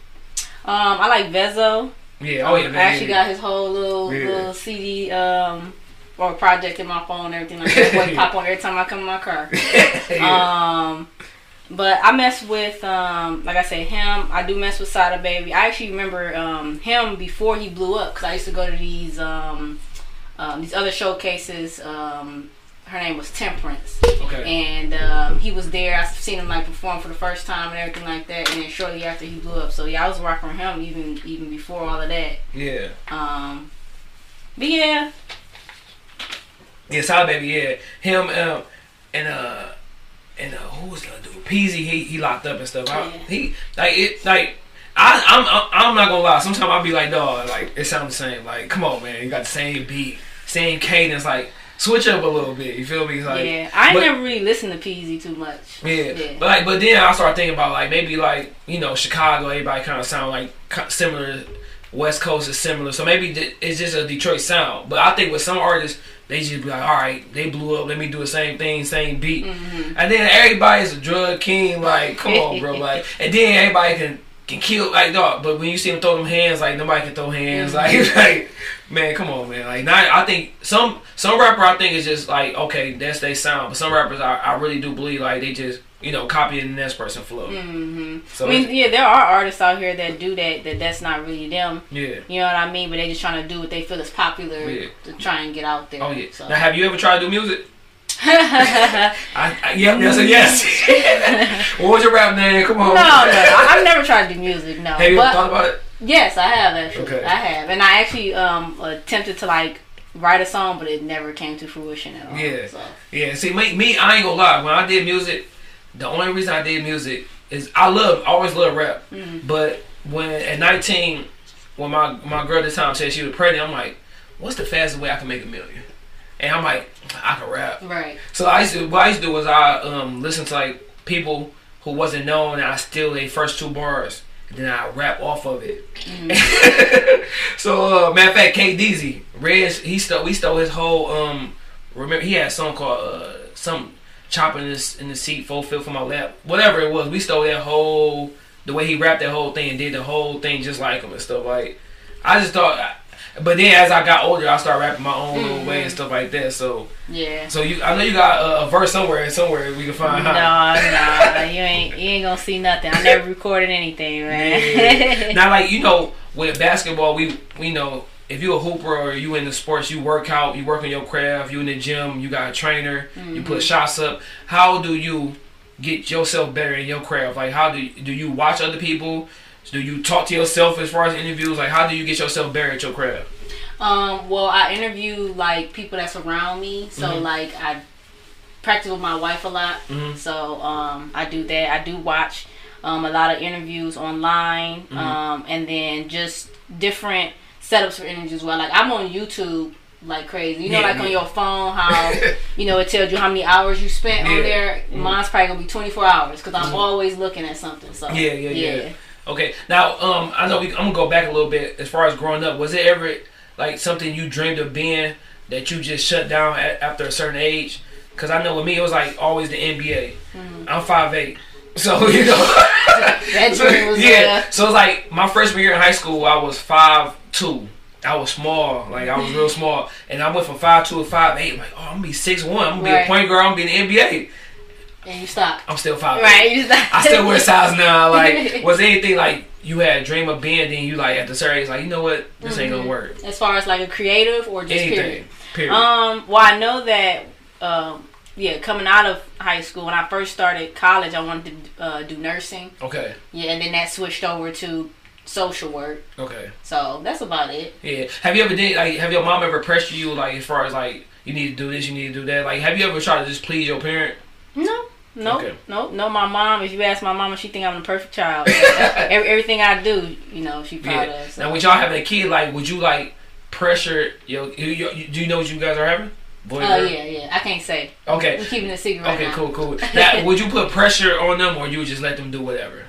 Um, I like Vezzo. Yeah. Oh yeah. I actually yeah. got his whole little Yeah. little CD um or project in my phone and everything like that. Boy, pop on every time I come in my car. Yeah. Um, but I mess with um, like I said, him. I do mess with Sada Baby. I actually remember um him before he blew up because I used to go to these um, um these other showcases. Um, her name was Temperance, okay. and um, he was there. I seen him like perform for the first time and everything like that. And then shortly after he blew up, so yeah, I was rocking with him even even before all of that. Yeah. Um, but yeah, Yeah, Sada Baby, yeah. Him, um, and uh and uh who was the other dude? Peezy, he he locked up and stuff. I, Yeah. He like it like I, I'm I'm not gonna lie. Sometimes I'll be like, dog, like it sounds the same. Like, come on, man, you got the same beat, same cadence. Like, switch up a little bit. You feel me? Like, yeah. I but- never really listened to Peezy too much. yeah. Yeah. But like, but then I start thinking about like maybe like you know Chicago, everybody kind of sound like similar. West Coast is similar, so maybe it's just a Detroit sound. But I think with some artists, they just be like, all right, they blew up. Let me do the same thing, same beat. Mhm. And then everybody's a drug king. Like, come on, bro. Like, and then everybody can can kill like dog. But when you see them throw them hands, like nobody can throw hands. Like, like man, come on, man. Like, not, I think some some rapper I think is just like okay, that's they sound. But some rappers I, I really do believe like they just you know copying the next person flow. hmm So I mean, yeah, there are artists out here that do that. That that's not really them. yeah. You know what I mean? But they just trying to do what they feel is popular Yeah. to try and get out there. Oh yeah. So. Now, have you ever tried to do music? I, I yep, yes, and yes. what was your rap name? Come on. No, no, I, I've never tried to do music. No, Have you but ever thought about it? yes, I have actually. Okay. I have, and I actually um attempted to like write a song, but it never came to fruition at all. Yeah. So. Yeah, see, me, me, I ain't gonna lie. When I did music, the only reason I did music is I love, always love rap. Mhm. But when at 19, when my my girl this time said she was pregnant, I'm like, what's the fastest way I can make a million? And I'm like, I can rap. Right. So I used to, what I used to do was I um listen to like people who wasn't known, and I steal their first two bars, and then I rap off of it. so uh, matter of fact, K Deezy, Reg, he stole we stole his whole um. Remember he had a song called uh some chopping this in the seat, full fill for my lap, whatever it was. We stole that whole the way he wrapped that whole thing and did the whole thing just like him and stuff. Like I just thought. But then as I got older, I started rapping my own little way and mm-hmm. stuff like that. So, Yeah. so you, I know you got a, a verse somewhere, and somewhere we can find. No, huh? no, you ain't you ain't gonna see nothing. I never recorded anything, man. Yeah. now, like you know, with basketball, we we know if you a hooper or you in the sports, you work out, you work on your craft, you in the gym, you got a trainer, you put shots up. How do you get yourself better in your craft? Like, how do you, do you watch other people? Do you talk to yourself as far as interviews? Like, how do you get yourself better at your craft? Um, well, I interview like people that's around me. So Mhm. like I practice with my wife a lot. Mhm. So um, I do that. I do watch um, a lot of interviews online, Mm-hmm. um, and then just different setups for energy as Well, like I'm on YouTube like crazy. You know, Yeah, like yeah. on your phone, how you know it tells you how many hours you spent Yeah. on there. Mhm. Mine's probably gonna be 24 hours because I'm Mhm. always looking at something. So Yeah, yeah, yeah. Okay, now um, I know we, I'm gonna go back a little bit as far as growing up. Was it ever like something you dreamed of being that you just shut down at, after a certain age? Because I know with me it was like always the NBA. Mhm. I'm five eight, so you know. That dream was yeah. uh, So it's like my freshman year in high school, I was five two. I was small, like I was real small, and I went from five two to five eight. I'm Like, oh, I'm gonna be six one. I'm gonna be a point guard. I'm gonna be in the NBA. and you stop. I'm still five. Right, you stop. I still wear size now. Like, was anything like you had a dream of being? Then you like at the age, like you know what, this ain't gonna Mhm. work. as far as like a creative or just period. Period. Um, well, I know that um, yeah, coming out of high school when I first started college, I wanted to uh, do nursing. Okay. Yeah, and then that switched over to social work. Okay. So that's about it. Yeah. Have you ever did like have your mom ever pressured you like as far as like you need to do this, you need to do that? Like have you ever tried to just please your parent? No. No, Okay. no, no. My mom. If you ask my mama, she think I'm the perfect child. Every, everything I do, you know, she proud Yeah. of. So. Now with y'all having a kid, like would you like pressure your you, do you know what you guys are having? Boy, Oh yeah, yeah. I can't say. Okay. We're keeping it secret right Okay, now. cool, cool. Now, would you put pressure on them, or you would just let them do whatever?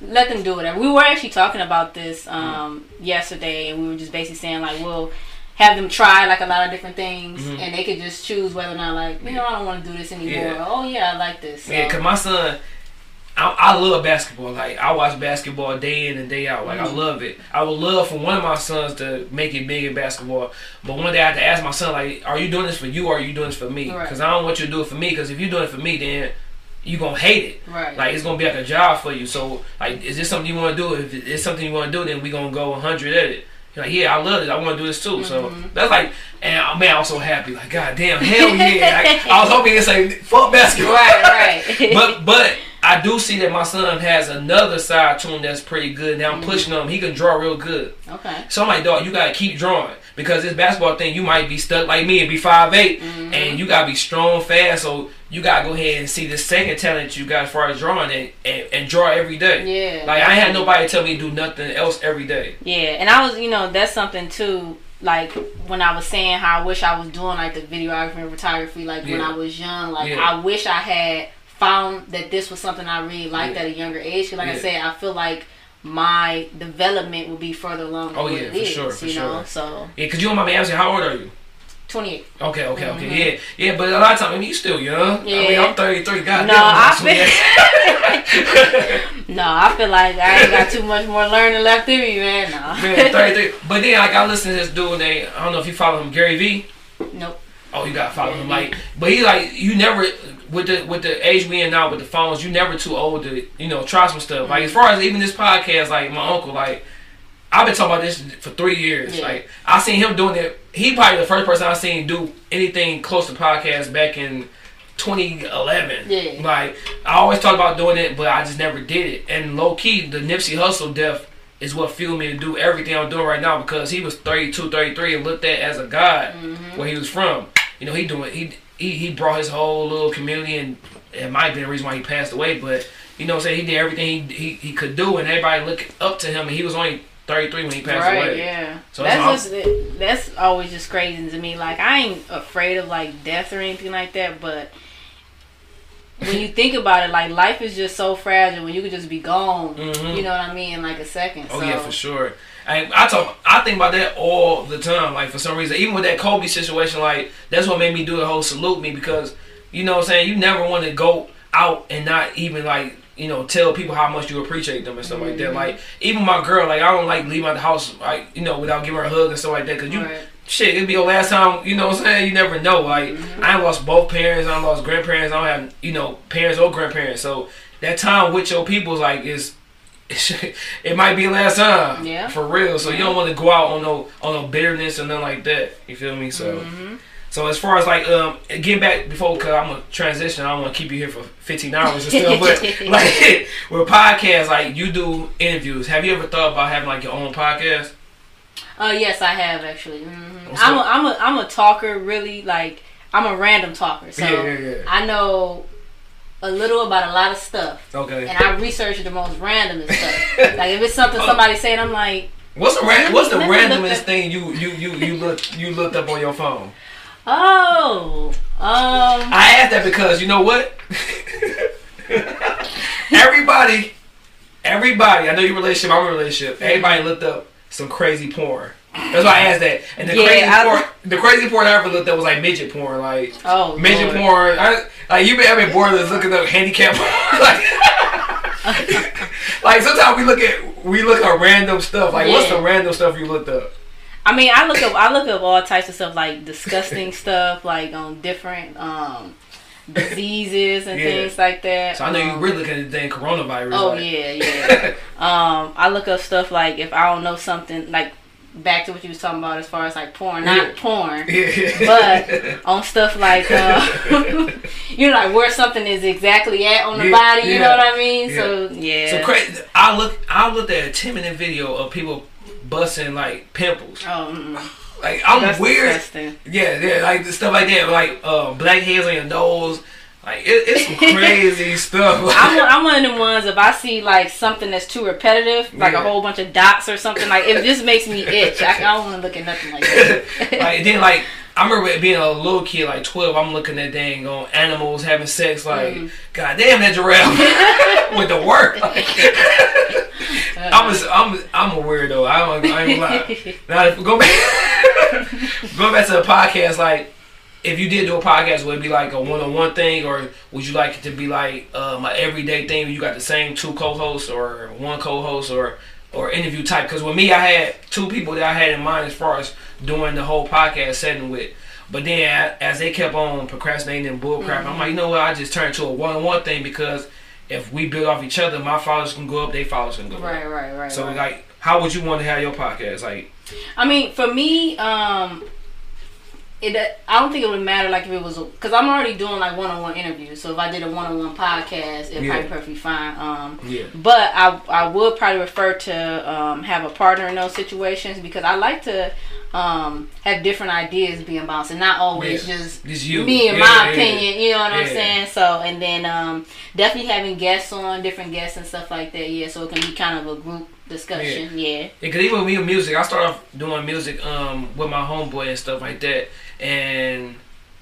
Let them do whatever. We were actually talking about this um, yesterday, and we were just basically saying like, we'll have them try like a lot of different things, Mhm. and they could just choose whether or not like, you know, I don't want to do this anymore. Yeah. Oh yeah, I like this. So, Yeah, cause my son, I, I love basketball. Like I watch basketball day in and day out. Like I Mhm. love it. I would love for one of my sons to make it big in basketball. But one day I had to ask my son, like, are you doing this for you or are you doing this for me? Right. Because I don't want you to do it for me. Because if you're doing it for me, then you gonna hate it. right. Like it's gonna be like a job for you. So like, is this something you want to do? If it's something you want to do, then we gonna go 100 at it. You're like, yeah, I love it. I want to do this too. So Mhm. that's like, and uh, man, I'm so happy. Like, god damn, hell yeah! Like, I was hoping to say fuck basketball. right, right. but but I do see that my son has another side to him that's pretty good. Now I'm Mm-hmm. pushing him. He can draw real good. okay. So I'm like, dog, you gotta keep drawing because this basketball thing, you might be stuck like me and be five Mhm. and you gotta be strong, fast. So you gotta go ahead and see the second talent you got as far as drawing and, and, and draw every day. Yeah. Like I had nobody tell me to do nothing else every day. Yeah, and I was, you know, that's something too. Like when I was saying how I wish I was doing like the videography and photography, like when I was young. Like Yeah. I wish I had found that this was something I really liked Yeah. at a younger age. 'Cause like I said, I feel like my development will be further along. Oh, yeah, for is, sure, for you know. So Yeah, cause you don't mind me asking, how old are you? twenty eight. Okay, okay, okay. Mhm. Yeah, yeah. But a lot of times, I mean, you still young. I mean, Yeah. I'm 33. God No, damn, I I'm No, I feel like I ain't got too much more learning left in me, man. No. Man, 33. But then, like, I listen to this dude. They, I don't know if you follow him, Gary Vee. nope. Oh, you gotta follow him. Like, but he like you never with the with the age we in now with the phones. You never too old to you know try some stuff. Like as far as even this podcast, like my uncle, like I've been talking about this for three years. Yeah. Like I seen him doing it. He probably the first person I seen do anything close to podcast back in 2011. Yeah. Like I always talked about doing it, but I just never did it. And low key, the Nipsey Hussle death is what fueled me to do everything I'm doing right now because he was 32, 33 and looked at as a god Mm-hmm. where he was from. You know, he doing he he he brought his whole little community and it might have been the reason why he passed away, but you know what I'm saying, he did everything he, he, he could do and everybody looked up to him and he was only 33 when he passed right, away. yeah. So that's that's just that's always just crazy to me. Like I ain't afraid of like death or anything like that, but when you think about it, like life is just so fragile when you could just be gone. Mhm. You know what I mean? In like a second. Oh so, yeah, for sure. I I talk I think about that all the time. Like for some reason, even with that Kobe situation, like that's what made me do the whole salute me because you know what I'm saying. You never want to go out and not even like you know tell people how much you appreciate them and stuff like that. Mhm. Like even my girl, like I don't like leave out the house like you know without giving her a hug and stuff like that because you. Right. Shit, it'd be your last time, you know what I'm saying? You never know. Like, Mhm. I lost both parents, I lost grandparents, I don't have, you know, parents or grandparents. So, that time with your people's like, is it might be last time. Yeah. For real. So you don't want to go out on no on no bitterness and nothing like that. You feel me? So Mhm. so as far as like um getting back before cause I'm gonna transition, I don't want to keep you here for 15 hours and stuff. but like with podcasts, like you do interviews. Have you ever thought about having like your own podcast? Uh, yes, I have actually. hmm I'm a? I'm a I'm a talker. Really, like I'm a random talker. So Yeah, yeah, yeah. I know a little about a lot of stuff, Okay. and I research the most randomest stuff. like if it's something somebody saying, I'm like, What's the ran- What's the randomest thing you you you you look you looked up on your phone? oh, um, I asked that because you know what? everybody, everybody. I know your relationship. I'm a relationship. Everybody looked up some crazy porn. That's why I asked that. And the Yeah, crazy I- porn, the crazy porn I ever looked at was like midget porn, like oh, midget Lord. porn. I, like you've been having bored of looking up handicap porn. like, like sometimes we look at we look at random stuff. Like what's the random stuff you looked up? I mean, I look up I look up all types of stuff like disgusting stuff, like on different um diseases and Yeah. things like that. So I know you Um, really looking at the dang coronavirus. Oh like, yeah, yeah. um, I look up stuff like if I don't know something like back to what you was talking about as far as like porn, not Yeah. porn, Yeah. but on stuff like uh, you know, like where something is exactly at on the Yeah, body. You know what I mean? So yeah. So crazy. I look. I looked at a ten minute video of people busting like pimples. Oh, mm-mm. Like I'm that's weird. disgusting. Yeah, yeah, like the stuff like that, like uh, black hairs on your nose. Like it, it's some crazy stuff. I'm one, I'm one of the ones. If I see like something that's too repetitive, like Yeah. a whole bunch of dots or something, like if this makes me itch, I, I don't want to look at nothing like that. like then like I remember being a little kid, like twelve. I'm looking at dang on animals having sex. Like, Mm. god damn that giraffe with the work. I'm a, I'm a, I'm a weirdo. I don't I ain't gonna lie. Now if go back go back to the podcast. Like, if you did do a podcast, would it be like a one on one thing, or would you like it to be like um, an everyday thing? Where you got the same two co-hosts, or one co-host, or or interview type? Because with me, I had two people that I had in mind as far as doing the whole podcast setting with. But then as they kept on procrastinating and bullcrap, I'm like, you know what? I just turned to a one on one thing because if we build off each other, my followers can go up, they followers can go up. right, right, right. So right. like, how would you want to have your podcast? Like, I mean, for me, um, it I don't think it would matter like if it was because I'm already doing like one on one interviews. So if I did a one on one podcast, it'd Yeah. probably be perfectly fine. Um, yeah, but I I would probably refer to um, have a partner in those situations because I like to um, have different ideas being bounced and not always Yeah. just me and Yeah, my opinion. You know what I'm saying? So and then um, definitely having guests on, different guests and stuff like that. Yeah, so it can be kind of a group discussion. Yeah. Because even with me with music, I started off doing music um with my homeboy and stuff like that, and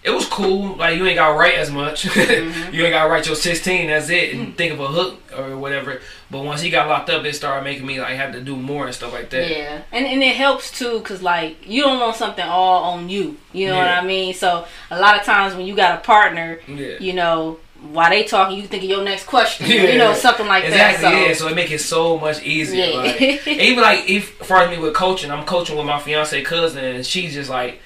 it was cool. Like you ain't got to write as much. Mm-hmm. you ain't got to write your sixteen. That's it, and think of a hook or whatever. But once he got locked up, it started making me like have to do more and stuff like that. Yeah, and and it helps too, cause like you don't want something all on you. You know Yeah. what I mean? So a lot of times when you got a partner, Yeah. you know, while they talking, you think of your next question. Yeah. You know, something like Exactly, that. So yeah. So it make it so much easier. Yeah. Like, even like if as me with coaching, I'm coaching with my fiance cousin, and she's just like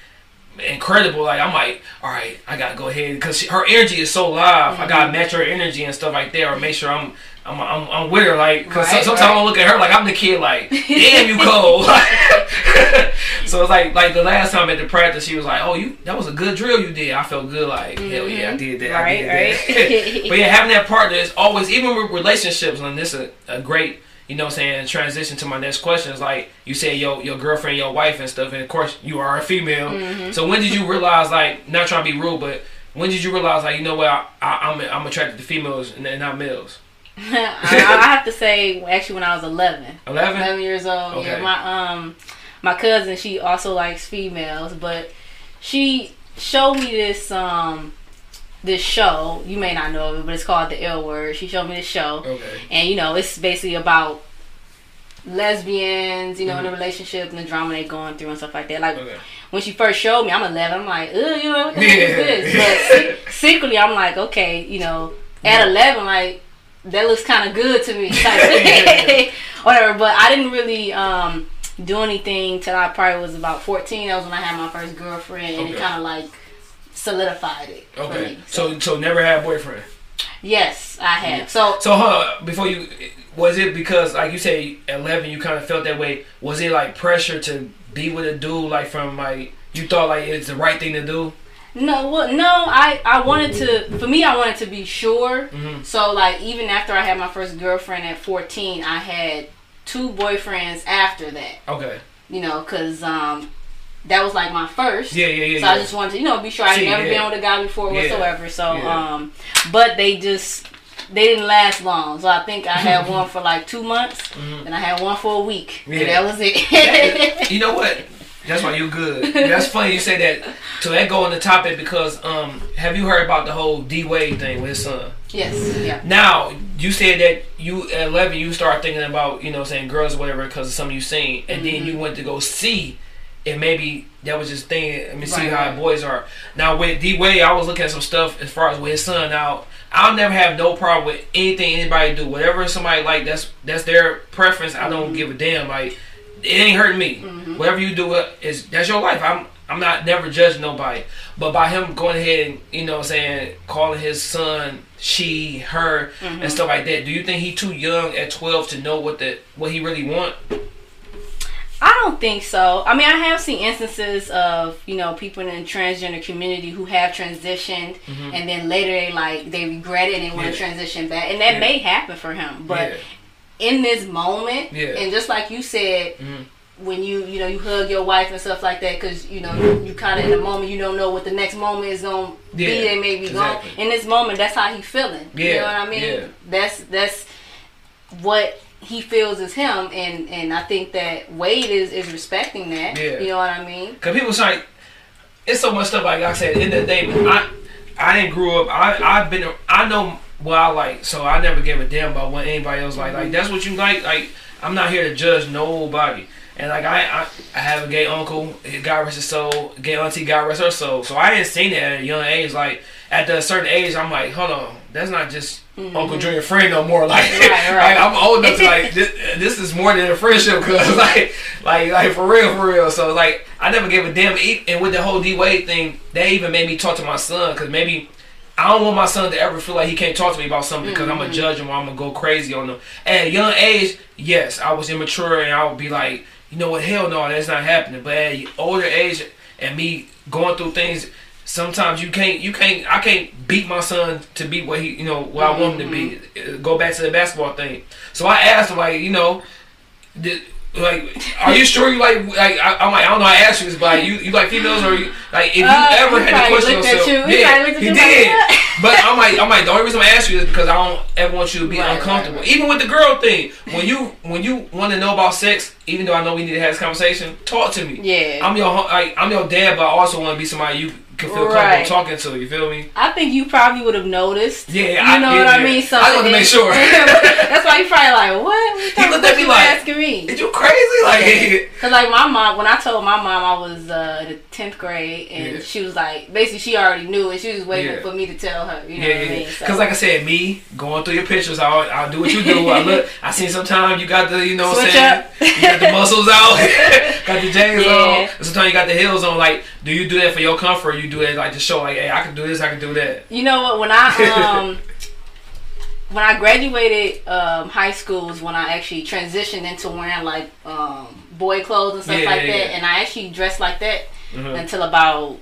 incredible. Like I'm like, all right, I gotta go ahead because her energy is so live. I Mm-hmm. gotta match her energy and stuff like that, or make sure I'm. I'm, I'm, I'm with her, like, cause Right, sometimes right. I look at her like I'm the kid, like, damn, you cold. so it's like, like the last time at the practice, she was like, oh, you, that was a good drill you did. I felt good, like, hell yeah, I did that. I Mm-hmm. Right, did right. that. but yeah, having that partner is always, even with relationships, and this is a, a great, you know what I'm saying, transition to my next question is like, you said your, your girlfriend, your wife and stuff, and of course you are a female. Mm-hmm. So when did you realize, like, not trying to be rude, but when did you realize, like, you know what, I, I, I'm, I'm attracted to females and not males? I, I have to say, actually, when I was 11, 11? 11 years old, Okay. yeah, my um, my cousin, she also likes females, but she showed me this um, this show. You may not know of it, but it's called The L Word. She showed me the show. Okay. and you know it's basically about lesbians you know in Mm-hmm. a relationship and the drama they going through and stuff like that like Okay. when she first showed me i'm 11 i'm like Ugh, you know what the Yeah. is this but secretly i'm like okay you know at Yeah. 11 like that looks kind of good to me whatever but i didn't really um do anything till i probably was about 14 that was when i had my first girlfriend and it kind of like solidified it Okay. me So, so never had a boyfriend. yes i have so So, huh? Before you, was it because, like you say, at eleven, you kind of felt that way? Was it like pressure to be with a dude, like from like you thought like it's the right thing to do? No, well, no. I I wanted to. For me, I wanted to be sure. Mhm. So like, even after I had my first girlfriend at fourteen, I had two boyfriends after that. Okay. You know, because um, that was like my first. Yeah, yeah, yeah. So yeah. I just wanted to, you know, be sure I See, had never yeah. been with a guy before whatsoever. So, um, but they just they didn't last long. So I think I had one for like two months, and I had one for a week, Mm-hmm. Yeah. and that was it. you know what? That's why you're good. That's funny you say that. To go on the topic because um, have you heard about the whole D Wade thing with his son? yes, yeah. Now you said that you at eleven you start thinking about you know saying girls or whatever because of something you seen, and then you went to go see if maybe that was just thing. Let me see how right. boys are. Now with D Wade, I was looking at some stuff as far as with his son. Now I'll never have no problem with anything anybody do. Whatever somebody like, that's that's their preference. I don't mm-hmm. give a damn. Like it ain't hurting me. Mm-hmm. Whatever you do it is that's your life. I'm I'm not never judging nobody. But by him going ahead and you know what I'm saying calling his son she, her, and mm-hmm. stuff like that, do you think he too young at twelve to know what the what he really want? I don't think so. I mean, I have seen instances of you know people in the transgender community who have transitioned, Mhm. and then later they like they regret it and want Yeah. to transition back, and that Yeah. may happen for him. But Yeah. in this moment, Yeah. and just like you said, Mhm. when you you know you hug your wife and stuff like that, because you know you, you kind of in the moment you don't know what the next moment is gonna be. Yeah, They may be exactly. gone. In this moment, that's how he feeling. you know what I mean? yeah. That's that's what he feels is him, and and I think that Wade is is respecting that. Yeah. You know what I mean? Cause people say it's so much stuff. Like I said, in the day, I I didn't grow up. I I've been I know what I like, so I never gave a damn about what anybody else like. Like mm-hmm. that's what you like. Like I'm not here to judge nobody. And like I, I, I have a gay uncle, God rest his soul, gay auntie, God rest her soul. So I didn't see that at a young age. Like at a certain age, I'm like, hold on, that's not just Uncle Joe Junior friend no more. Like, Mm-hmm. Right, right. like, I'm old enough to like this, this is more than a friendship, cause like, like, like for real, for real. So like, I never gave a damn. E- And with the whole D Wade thing, they even made me talk to my son, cause maybe. I don't want my son to ever feel like he can't talk to me about something because I'm gonna judge him or I'm gonna go crazy on him. At a young age, yes, I was immature and I would be like, you know what, hell no, that's not happening. But at an older age and me going through things, sometimes you can't, you can't, I can't beat my son to be what he, you know, what I want him to be. Uh, Go back to the basketball thing. So I asked him, like, you know, did, like, are you sure you like, like, I, I'm like, I don't know, I asked you this, but like, you, you like females or you, like, if you Uh, ever had to question yourself, you. He yeah, probably looked at he you did. But I'm like, I'm like, the only reason I ask you is because I don't ever want you to be Right, uncomfortable. right, right. Even with the girl thing, when you when you want to know about sex, even though I know we need to have this conversation, talk to me. Yeah. I'm your like, I'm your dad, but I also want to be somebody you can feel Right. comfortable talking to. You feel me? I think you probably would have noticed. Yeah, you I- know yeah, what I mean. So I wanted to make sure. that's why you probably like, what? what you talking looked at me like, asking me. Is you crazy? Like, Cause like my mom, when I told my mom I was uh, in the tenth grade, and Yeah. she was like, basically she already knew, and she was waiting Yeah. for me to tell her. You know yeah, what I yeah. mean? So- Because like I said, me going through your pictures, I'll, I'll do what you do. I look, I see sometimes you got the, you know, what I'm Switch saying, up. you got the muscles out, got the Yeah. on. Sometimes you got the heels on. Like, do you do that for your comfort? Or you do it like to show, like, hey, I can do this, I can do that. You know what? When I um when I graduated um, high school was when I actually transitioned into wearing like um, boy clothes and stuff Yeah, like yeah, that, yeah. and I actually dressed like that Mhm. until about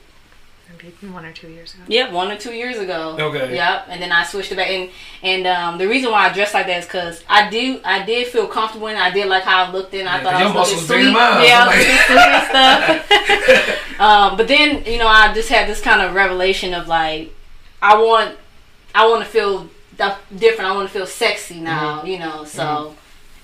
Maybe one or two years ago. yeah one or two years ago. Okay. Yep, and then I switched it back, and and um, the reason why I dressed like that is because I do I did feel comfortable and I did like how I looked in. I Yeah, thought 'cause I was looking muscles bigger sweet. Yeah, I was looking sweet and stuff. um, but then you know I just had this kind of revelation of like I want I want to feel different. I want to feel sexy now. Mm-hmm. You know, so.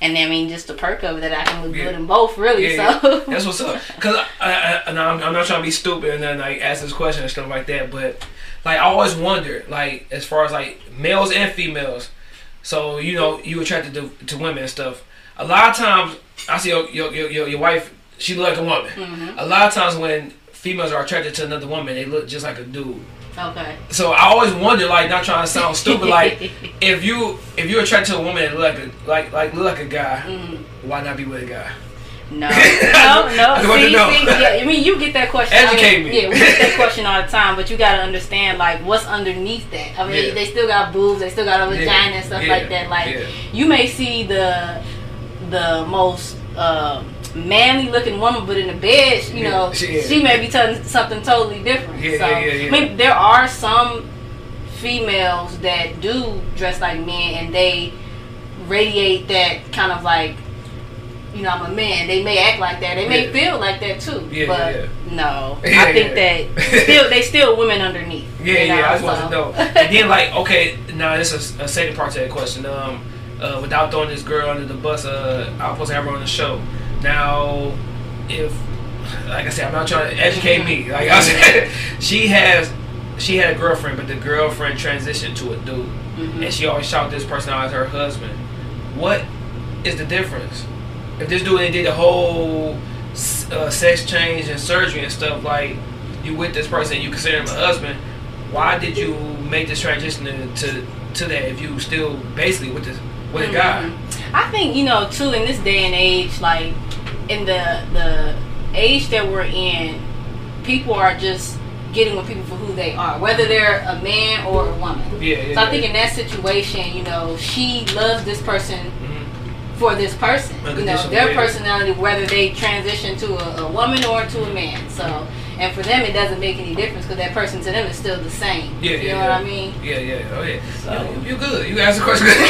And I mean, just the perk of it that I can look Yeah. good in both, really. Yeah, so That's what's up. Cause I, I, I, I'm, I'm not trying to be stupid and then like ask this question and stuff like that, but like I always wondered, like as far as like males and females. So you know, you attracted to, to women and stuff. A lot of times, I see your your your, your, your wife. She look like a woman. Mm-hmm. A lot of times when females are attracted to another woman, they look just like a dude. Okay. So I always wonder, like, not trying to sound stupid, like if you if you're attracted to a woman that look like a like like look like a guy, Mm-hmm. why not be with a guy? No, no, no. I see, know. see, yeah, I mean, you get that question. Educate I mean, me. Yeah, we get that question all the time, but you got to understand like what's underneath that. I mean, Yeah. they still got boobs, they still got a vagina Yeah. and stuff like that. Like you may see the the most um manly looking woman, but in the bed, you Yeah, know, she she may be telling something totally different. Yeah, so, yeah, yeah, yeah. I mean, there are some females that do dress like men and they radiate that kind of like you know, I'm a man. They may act like that. They may feel like that too. Yeah, but no, I think that still they still women underneath. Yeah, you know, yeah, I just want to so. know. And then, like, okay, now this is a second part to that question. Um, uh, without throwing this girl under the bus, uh, I was supposed to have her on the show. Now, if, like I said, I'm not trying to educate me. Like I said, she has, she had a girlfriend, but the girlfriend transitioned to a dude, Mhm. and she always shout this person out as her husband. What is the difference? If this dude did the whole uh, sex change and surgery and stuff, like you with this person, you consider him a husband. Why did you make this transition to to, to that if you still basically with this with a guy? I think you know too in this day and age, like in the the age that we're in, people are just getting with people for who they are, whether they're a man or a woman. Yeah, yeah. So I yeah. think in that situation, you know, she loves this person Mhm. for this person. You know, their personality, whether they transition to a, a woman or to a man. So, and for them, it doesn't make any difference because that person to them is still the same. Yeah, you yeah, know yeah. what I mean? Yeah, yeah, oh yeah. So- You, you good. You answered the question good.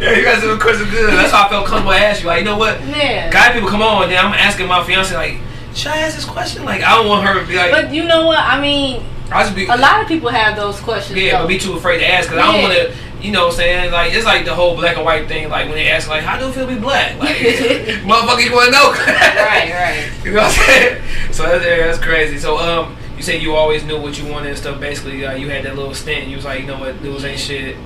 yeah, you answered the question good. That's how I felt comfortable to ask you. Like, you know what? Yeah. Guy people come on, and then I'm asking my fiance like, should I ask this question? Like, I don't want her to be like, But you know what? I mean, I just be a lot of people have those questions. yeah, though. but be too afraid to ask because I don't want to. You know what I'm saying? Like it's like the whole black and white thing. Like when they ask, like, how do it feel to be black? Like, motherfucker, you want to know? right, right. You know what I'm saying? So that's, that's crazy. So um, you said you always knew what you wanted and stuff. Basically, uh, you had that little stint. You was like, you know what, dudes ain't shit.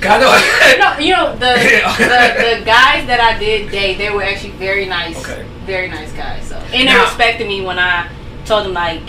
God know. No, you know the, the the guys that I did date, they were actually very nice, Okay. very nice guys. So and they Now- respected me when I told them like,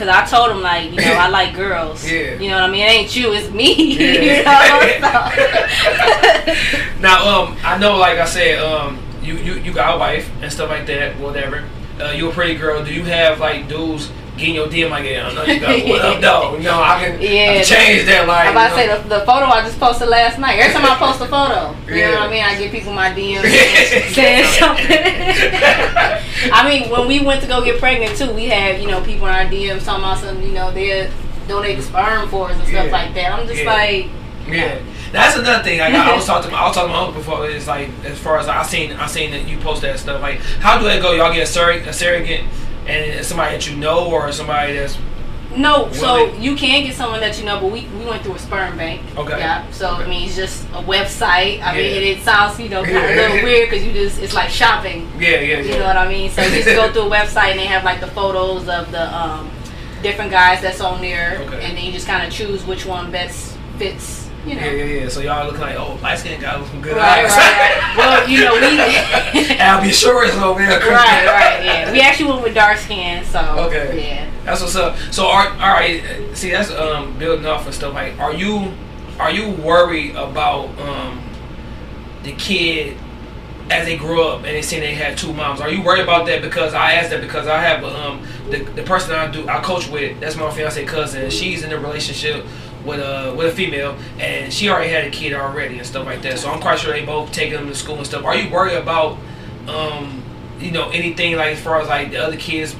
cause I told him like, you know, I like girls. Yeah. You know what I mean? It ain't you, it's me. Yeah. you know. Now um, I know, like I said, um, you you you got a wife and stuff like that, whatever. Uh, you a pretty girl. Do you have like dudes? Getting your DM like, yeah, I know you got what up, though. You know, I can, I Yeah. can change that. Like, I'm about to say the, the photo I just posted last night. Every time I post a photo, you know what I mean. I get people my DMs saying, something. I mean, when we went to go get pregnant too, we had you know people in our DMs talking about some you know they donate the sperm for us and stuff Yeah. like that. I'm just Yeah. like, Yeah, that's another thing. Like I, I was talking, to my, I was talking to my uncle before. It's like as far as I seen, I seen that you post that stuff. Like, how do that go? Y'all get a surrogate, a surrogate, and somebody that you know, or somebody that's no. So you can get someone that you know, but we, we went through a sperm bank. Okay. Yeah. So I Okay. mean, it's just a website. I mean, Yeah. it, it sounds you know kind of a little weird because you just it's like shopping. yeah, yeah, yeah. You know what I mean? So you just go through a website and they have like the photos of the um, different guys that's on there, Okay. and then you just kind of choose which one best fits. You know. Yeah, yeah, yeah. So y'all look like oh, light skinned guy with some good Right, eyes. right, right. Well, you know, we. Al B. Sure is over here. right, right, yeah. We actually went with dark skin, so. Okay. Yeah. That's what's up. So, are, all right. See, that's um building off and stuff. Like, are you are you worried about um the kid as they grow up and they say they have two moms? Are you worried about that? Because I asked that because I have um the the person I do I coach with. That's my fiance cousin. She's in a relationship. With a with a female, and she already had a kid already and stuff like that. So I'm quite sure they both taking them to school and stuff. Are you worried about, um, you know, anything like as far as like the other kids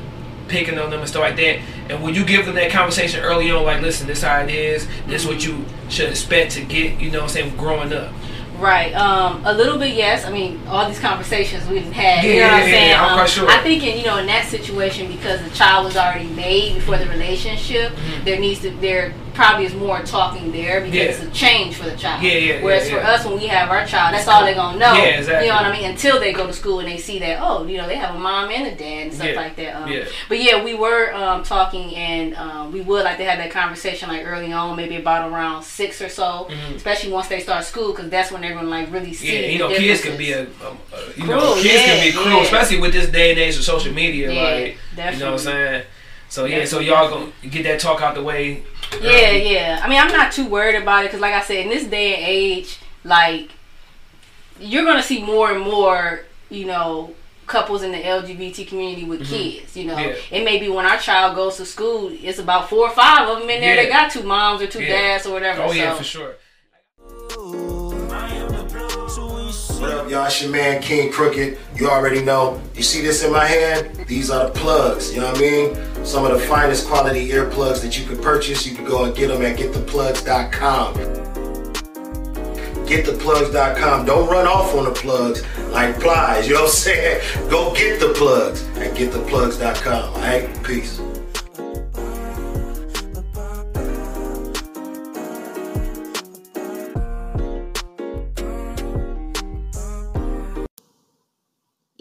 picking on them and stuff like that. And would you give them that conversation early on, like, listen, this how it is, this what you should expect to get, you know what I'm saying, growing up. Right. Um, a little bit, yes. I mean, all these conversations we've had. Yeah, you know what I'm saying? yeah, I'm um, quite sure. I think, in, you know, in that situation, because the child was already made before the relationship, Mhm. there needs to there probably is more talking there because Yeah. it's a change for the child. Yeah, yeah, Whereas yeah, for us, when we have our child, that's all they're gonna know. Yeah, exactly. You know what I mean? Until they go to school and they see that, oh, you know, they have a mom and a dad and stuff like that. Um, yeah. But yeah, we were um, talking, and um, we would like to have that conversation like early on, maybe about around six or so, Mhm. especially once they start school, because that's when they're gonna like really see. Yeah, you know, kids can be a, um, uh, you know, Cruel, kids can be cruel, especially with this day and age of social media. Like, you know what I'm saying? So yeah, so y'all gonna get that talk out the way. Yeah, early. yeah. I mean, I'm not too worried about it because, like I said, in this day and age, like you're gonna see more and more, you know, couples in the LGBT community with kids. You know, Mm-hmm. Yeah. it may be when our child goes to school, it's about four or five of them in there. Yeah. They got two moms or two Yeah. dads or whatever. Oh yeah, for sure. What up, y'all? It's your man King Crooked. You already know. You see this in my hand? These are the plugs. You know what I mean? Some of the finest quality earplugs that you could purchase. You can go and get them at gettheplugs.com. Gettheplugs.com. Don't run off on the plugs like flies. You know what I'm saying? Go get the plugs at gettheplugs.com. All right? Peace.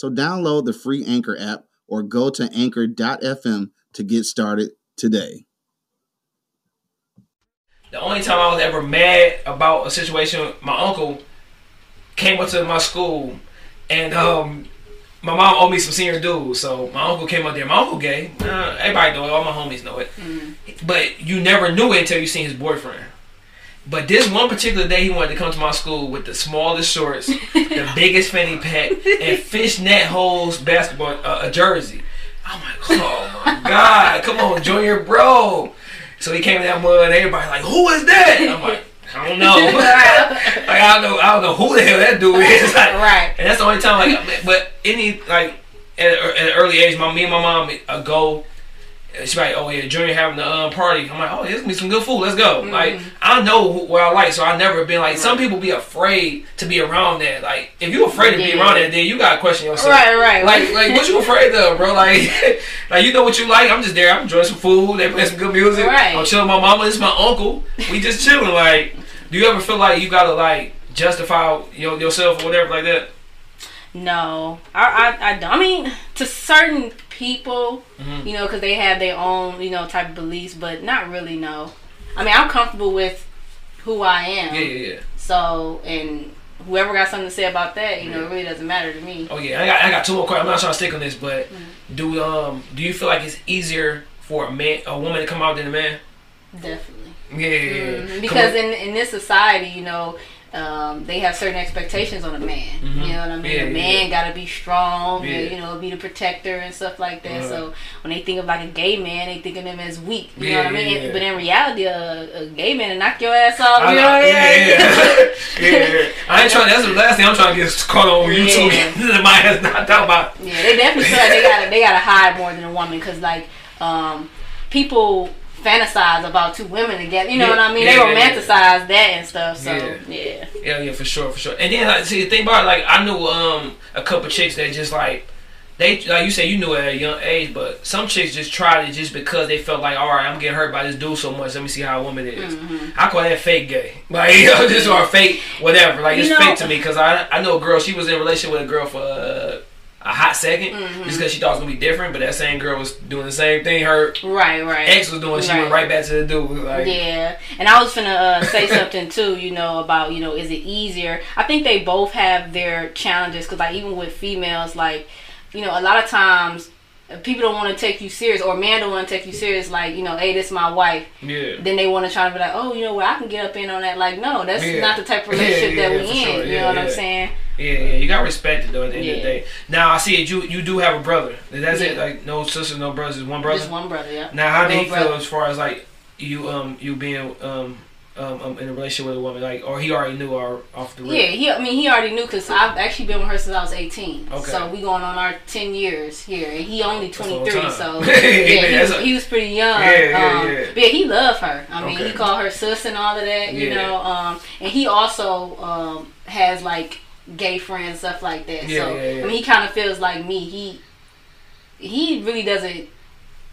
So download the free Anchor app or go to anchor.fm to get started today. The only time I was ever mad about a situation, my uncle came up to my school and um, my mom owed me some senior dues, so my uncle came up there. My uncle gay. Uh, everybody know it. All my homies know it. But you never knew it until you seen his boyfriend. But this one particular day, he wanted to come to my school with the smallest shorts, the biggest fanny pack, and fishnet holes basketball uh, a jersey. I'm like, oh my god, come on, Junior, bro. So he came in that mud, and everybody like, who is that? I'm like, I don't know. like I don't know, I don't know who the hell that dude is. Like, Right. and that's the only time, like, but any like at, at an early age, my me and my mom uh, go. She's like, oh yeah, Junior having the um, party. I'm like, oh, there's gonna be some good food. Let's go. Like, I know who, what I like, so I never been like. Some people be afraid to be around that. Like, if you afraid to be around that, then you gotta question yourself. Right, right. Like, like what you afraid of, bro? Like, like you know what you like. I'm just there. I'm enjoying some food. They playing some good music. Right. I'm chilling with my mama. This is my uncle. We just chilling. Like, do you ever feel like you gotta like justify your, yourself or whatever like that? No, I, I, I, don't. I mean, to certain people, Mm-hmm. you know, because they have their own, you know, type of beliefs, but not really. No, I mean, I'm comfortable with who I am. Yeah, yeah, yeah. So, and whoever got something to say about that, you know, it really doesn't matter to me. Oh yeah, I got, I got two more questions. I'm not trying to stick on this, but Mm-hmm. do um do you feel like it's easier for a man a woman to come out than a man? Definitely. Yeah, yeah, yeah. Mhm. Because in in this society, you know, um, they have certain expectations on a man. You know what I mean? Yeah, a man yeah. got to be strong, Yeah. and, you know, be the protector and stuff like that. So when they think of like a gay man, they think of him as weak. You know what I mean? But in reality, a, a gay man will knock your ass off. I you know- know what I mean? yeah, yeah, yeah. I ain't trying. That's the last thing I'm trying to get caught on YouTube. Yeah. My ass knocked out by. Yeah, they definitely feel like they gotta they gotta hide more than a woman because like um, people fantasize about two women together. You know Yeah, what I mean? yeah, they yeah, yeah. romanticize that and stuff. So Yeah. yeah. Yeah, for sure, for sure. And then like, see, the thing about it, like I knew um a couple chicks that just like they like you said you knew at a young age, but some chicks just tried it just because they felt like, all right, I'm getting hurt by this dude so much. Let me see how a woman is. Mm-hmm. I call that fake gay, like you know, just or fake whatever. Like You it's know- fake to me because I I know a girl. She was in a relationship with a girl for. Uh, a hot 2nd Mm-hmm. just because she thought it was gonna be different, but that same girl was doing the same thing her Right, right. ex was doing. She went right back to the dude. Like, Yeah, and I was gonna uh, say something too. You know about you know is it easier? I think they both have their challenges because like even with females, like you know a lot of times people don't want to take you serious or men don't want to take you serious. Like you know, hey, this is my wife. yeah. Then they want to try to be like, oh, you know what, I can get up in on that. Like, no, that's Yeah. not the type of relationship Yeah, that we in. sure. You Yeah, know what I'm saying? Yeah, yeah, you got to respect it though. At the end of the day. Now I see it. You you do have a brother. That's it. Like no sisters, no brothers, one brother. Just one brother, yeah. Now how did he brother. feel as far as like you um you being um um, um in a relationship with a woman like or he already knew or off the rip? Yeah, he. I mean, he already knew because I've actually been with her since I was 18. Okay. So we going on our 10 years here, and he only That's a long 23. So Yeah, he was, a- he was pretty young. Yeah, yeah, um, yeah. But yeah, he loved her. I mean, Okay. he called her sis and all of that. You Yeah. know, um, and he also um has like gay friends stuff like that. Yeah, so yeah, yeah. I mean, he kind of feels like me. He he really doesn't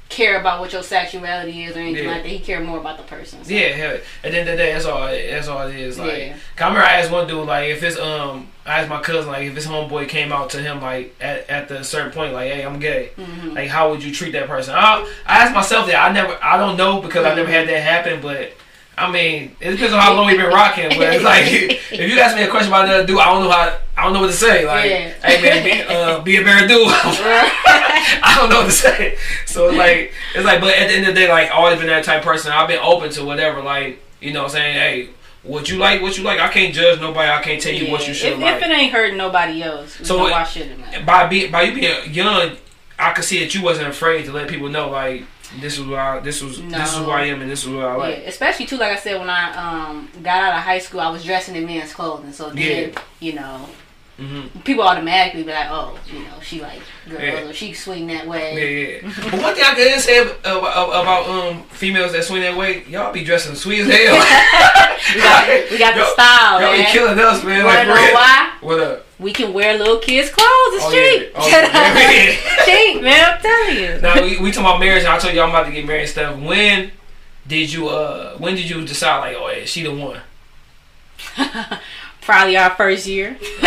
care about what your sexuality is or anything Yeah. like that. He care more about the person. So. Yeah, hell, at the end of the day, that's all. That's all it is. Like, Yeah. I remember I asked one dude, like, if his um, I asked my cousin, like, if his homeboy came out to him, like, at at the certain point, like, hey, I'm gay. Mm-hmm. Like, how would you treat that person? I I asked myself that. I never, I don't know because I Mm-hmm. never had that happen, but. I mean, it depends on how long we've been rocking. But it's like, if you ask me a question about another dude, I don't know how, I don't know what to say. Like, Yeah. hey man, be, uh, be a better dude. I don't know what to say. So it's like it's like but at the end of the day, like always been that type of person. I've been open to whatever, like, you know what I'm saying, hey, what you like, what you like, I can't judge nobody, I can't tell you what you should if, like. if it ain't hurting nobody else, So it- why should it matter? by be by you being young, I could see that you wasn't afraid to let people know like this is I this was this is No. who I am and this is what I like. Yeah, especially too, like I said, when I um got out of high school, I was dressing in men's clothing. So then, Yeah. you know, Mhm. people automatically be like, "Oh, you know, she like girls, Yeah. or she swing that Yeah, way." yeah. but one thing I can say about, about um females that swing that way, y'all be dressing sweet as hell. We got, we got the style, Y'all be killing us, man. You Like, know why? What up? We can wear little kids' clothes. It's Oh, cheap. yeah. Oh, yeah. cheap, man. I'm telling you. now we, we talking about marriage and I told you I'm about to get married and stuff. When did you uh when did you decide like oh yeah she the one? Probably our first year.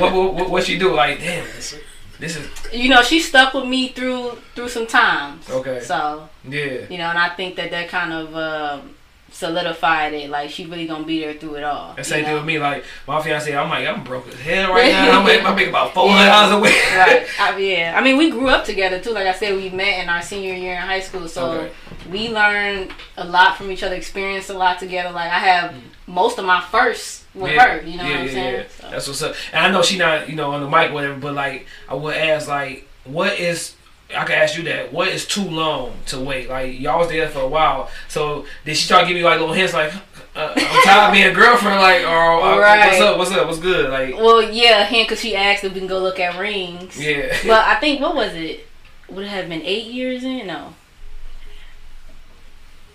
what, what what what she do like damn this, this is you know, she stuck with me through through some times. Okay. So yeah you know, and I think that that kind of um solidified it. Like she really gonna be there through it all. The same thing with me. Like my fiance, I'm like I'm broke as hell right now. I'm like, I'm making about four hundred dollars a week. right. I, yeah. I mean, we grew up together too. Like I said, we met in our senior year in high school, so Okay. we learned a lot from each other, experienced a lot together. Like I have most of my firsts with her. You know what I'm saying? So- That's what's up. And I know she not, you know, on the mic, whatever. But like, I would ask, like, what is? I could ask you that. What is too long to wait? Like, y'all was there for a while. So did she start giving you like little hints, like, uh, I'm tired of being a girlfriend, like, or uh, Right. what's up? What's up? What's good? Like, Well, yeah, him because she asked if we can go look at rings. yeah. But I think what was it? Would it have been eight years in? No.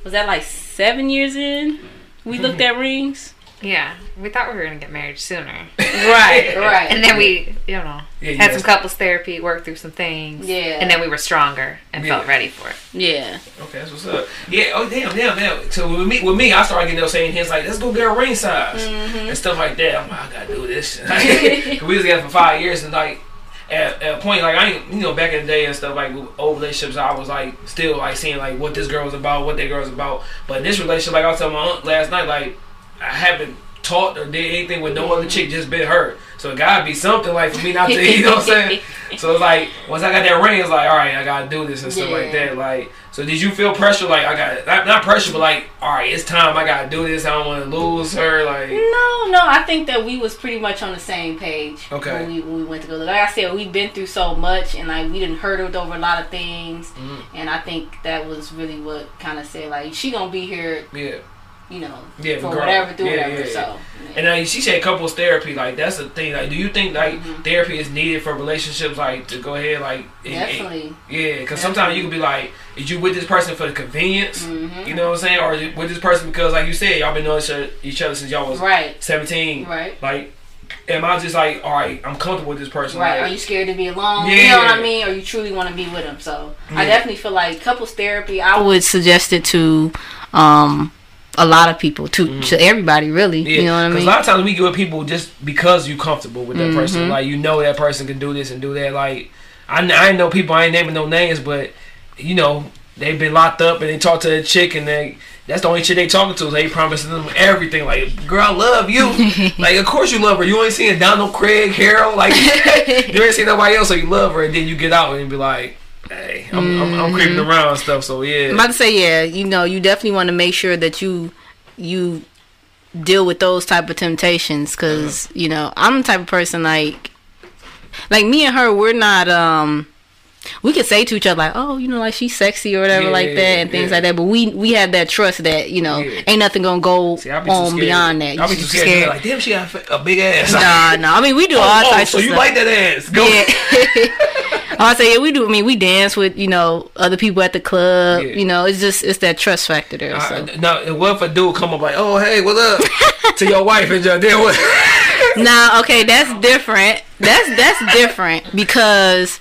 Was that like seven years in? We looked at rings. Yeah, we thought we were gonna get married sooner, Right, right. and then we, you know, Yeah, you had guys- some couples therapy, worked through some things, Yeah. and then we were stronger and Yeah. felt ready for it. yeah. Okay, that's what's up. Yeah. Oh damn, damn, damn. So with me, with me, I started getting those saying hints like, "Let's go get a ring size" Mm-hmm. and stuff like that. I'm like, I gotta do this. 'Cause we was together for five years, and like at, at a point, like I ain't, you know, back in the day and stuff, like old relationships, I was like still like seeing like what this girl was about, what that girl was about. But in this relationship, like I was telling my aunt last night, like I haven't taught or did anything with no other chick, just been her. So it gotta be something like for me not to, you know what I'm saying? So it's like once I got that ring, it's like, all right, I gotta do this and stuff like that. Like, so did you feel pressure? Like I got not, not pressure, but like, all right, it's time. I gotta do this. I don't want to lose her. Like, No, no. I think that we was pretty much on the same page. Okay. When we, when we went to go. Like I said, we've been through so much, and like we didn't hurdled over a lot of things, Mm. and I think that was really what kind of said like she gonna be here, yeah. You know, Yeah, for girl. whatever through Yeah, whatever. yeah, So. And then she said couples therapy. Like that's the thing. Like, do you think like Mm-hmm. therapy is needed for relationships? Like to go ahead, like and- and- Definitely. yeah, because sometimes you can be like, is you with this person for the convenience? Mm-hmm. You know what I'm saying? Or with this person because, like you said, y'all been knowing each other, each other since y'all was Right. 17. Right. Like, am I just like, all right, I'm comfortable with this person? Right. Are you scared to be alone? Yeah. You know what I mean? Or you truly want to be with them? So I definitely feel like couples therapy. I would suggest it to um a lot of people, to to everybody, really. Yeah, You know what I 'cause mean? a lot of times we get with people just because you comfortable with that Mm-hmm. person. Like you know that person can do this and do that. Like I, I know people. I ain't naming no names, but you know they've been locked up and they talk to a chick and they. That's the only chick they talking to. They promising them everything. Like, girl, I love you. like, of course you love her. You ain't seeing Donald Craig, Harold. Like, you ain't seen nobody else, so you love her. And then you get out and be like, hey, I'm, I'm, I'm creeping Mm-hmm. around and stuff. So yeah, I'm about to say, yeah, you know, you definitely want to make sure that you you deal with those type of temptations because you know I'm the type of person like like me and her, we're not um. We could say to each other like, "Oh, you know, like she's sexy or whatever, Yeah, like that, and things yeah. like that." But we we have that trust that you know Yeah. ain't nothing gonna go See, be on beyond that. I be too just scared. Like, damn, she got a big ass. Nah, nah. I mean, we do all oh, types so of you stuff. like that ass? Go. Yeah. I say yeah, we do. I mean, we dance with you know other people at the club. You know, it's just it's that trust factor there. So. Uh, no, what if a dude come up like, oh hey, what's up to your wife and your then what? Nah, okay, that's different. That's that's different because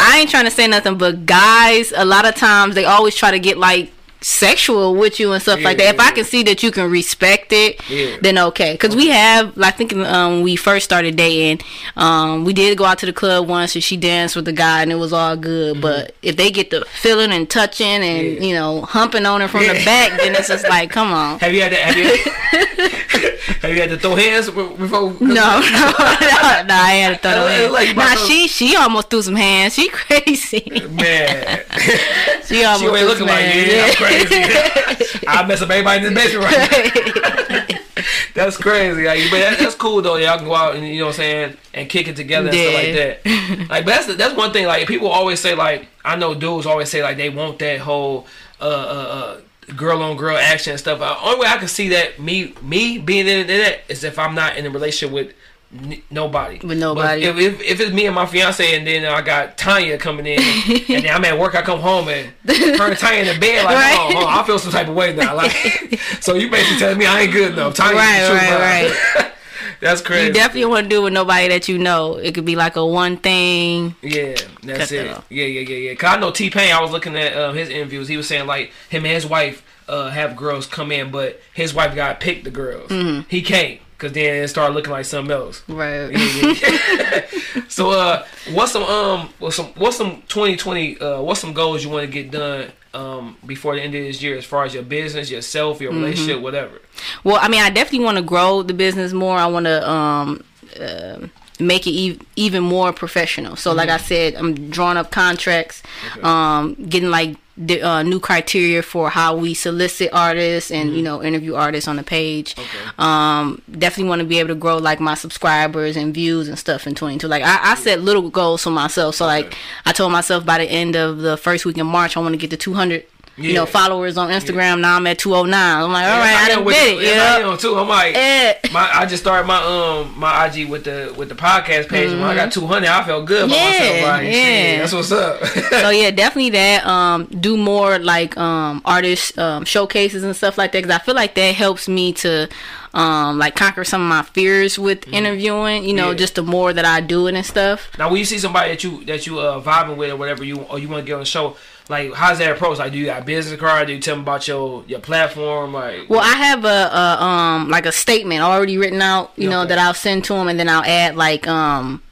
I ain't trying to say nothing, but guys, a lot of times they always try to get like sexual with you and stuff like Yeah, that. If I can see that you can respect it, Yeah. then okay. Because we have, I think, um, we first started dating, um, we did go out to the club once and she danced with the guy and it was all good. But if they get the feeling and touching and Mm-hmm. Yeah. you know humping on her from Yeah. the back, then it's just like, come on. Have you had to have you, have you had to throw hands before? No, no, no, no, I had to throw hands. like, nah, she she almost threw some hands. She crazy. Man, She almost she threw looking some like hands. yeah, I'm crazy. I mess up everybody in this basement right now. That's crazy. Like, but that, that's cool though. Y'all can go out and you know what I'm saying and kick it together and stuff like that. Like, that's that's one thing. Like, people always say like I know dudes always say like they want that whole uh uh. uh girl on girl action and stuff. Uh, only way I can see that me me being in that is if I'm not in a relationship with n- nobody. With nobody. If, if if it's me and my fiance and then I got Tanya coming in and then I'm at work, I come home and her and Tanya in the bed like, Right. oh, oh, I feel some type of way now. Like, so you basically telling me I ain't good enough. Tanya, Right, truth, right. That's crazy. You definitely want to do it with nobody that you know. It could be like a one thing. Yeah, that's Cut that it. off. Yeah, yeah, yeah, yeah. Cause I know T-Pain. I was looking at uh, his interviews. He was saying like him and his wife uh, have girls come in, but his wife got picked the girls. Mm-hmm. He can't. Cause then it started looking like something else. Right. so uh, what's some um, what's some what's some 2020 uh, what's some goals you want to get done um before the end of this year as far as your business, yourself, your Mm-hmm. relationship, whatever. Well, I mean, I definitely want to grow the business more. I want to um, uh, make it e- even more professional. So, like I said, I'm drawing up contracts, um, getting like the uh, new criteria for how we solicit artists and you know interview artists on the page. Um, definitely want to be able to grow like my subscribers and views and stuff in 22. Like I, I set little goals for myself. So like I told myself by the end of the first week in March, I want to get to 200. You know, followers on Instagram. Now I'm at 209. I'm like, all right, I am done did it. Yeah, I am too. I'm like, my I just started my um my IG with the with the podcast page. and When I got 200, I felt good about Mm-hmm. Yeah, myself. Like, yeah. shit, that's what's up. so yeah, definitely that. Um, do more like um artist um showcases and stuff like that because I feel like that helps me to um like conquer some of my fears with interviewing. You know, Mm-hmm. Yeah. just the more that I do it and stuff. now, when you see somebody that you that you uh vibing with or whatever you or you want to get on the show, like how's that approach? Like, do you got a business card? Do you tell them about your your platform? Like, Well, I have a, a um like a statement already written out, you know, that I'll send to them, and then I'll add like um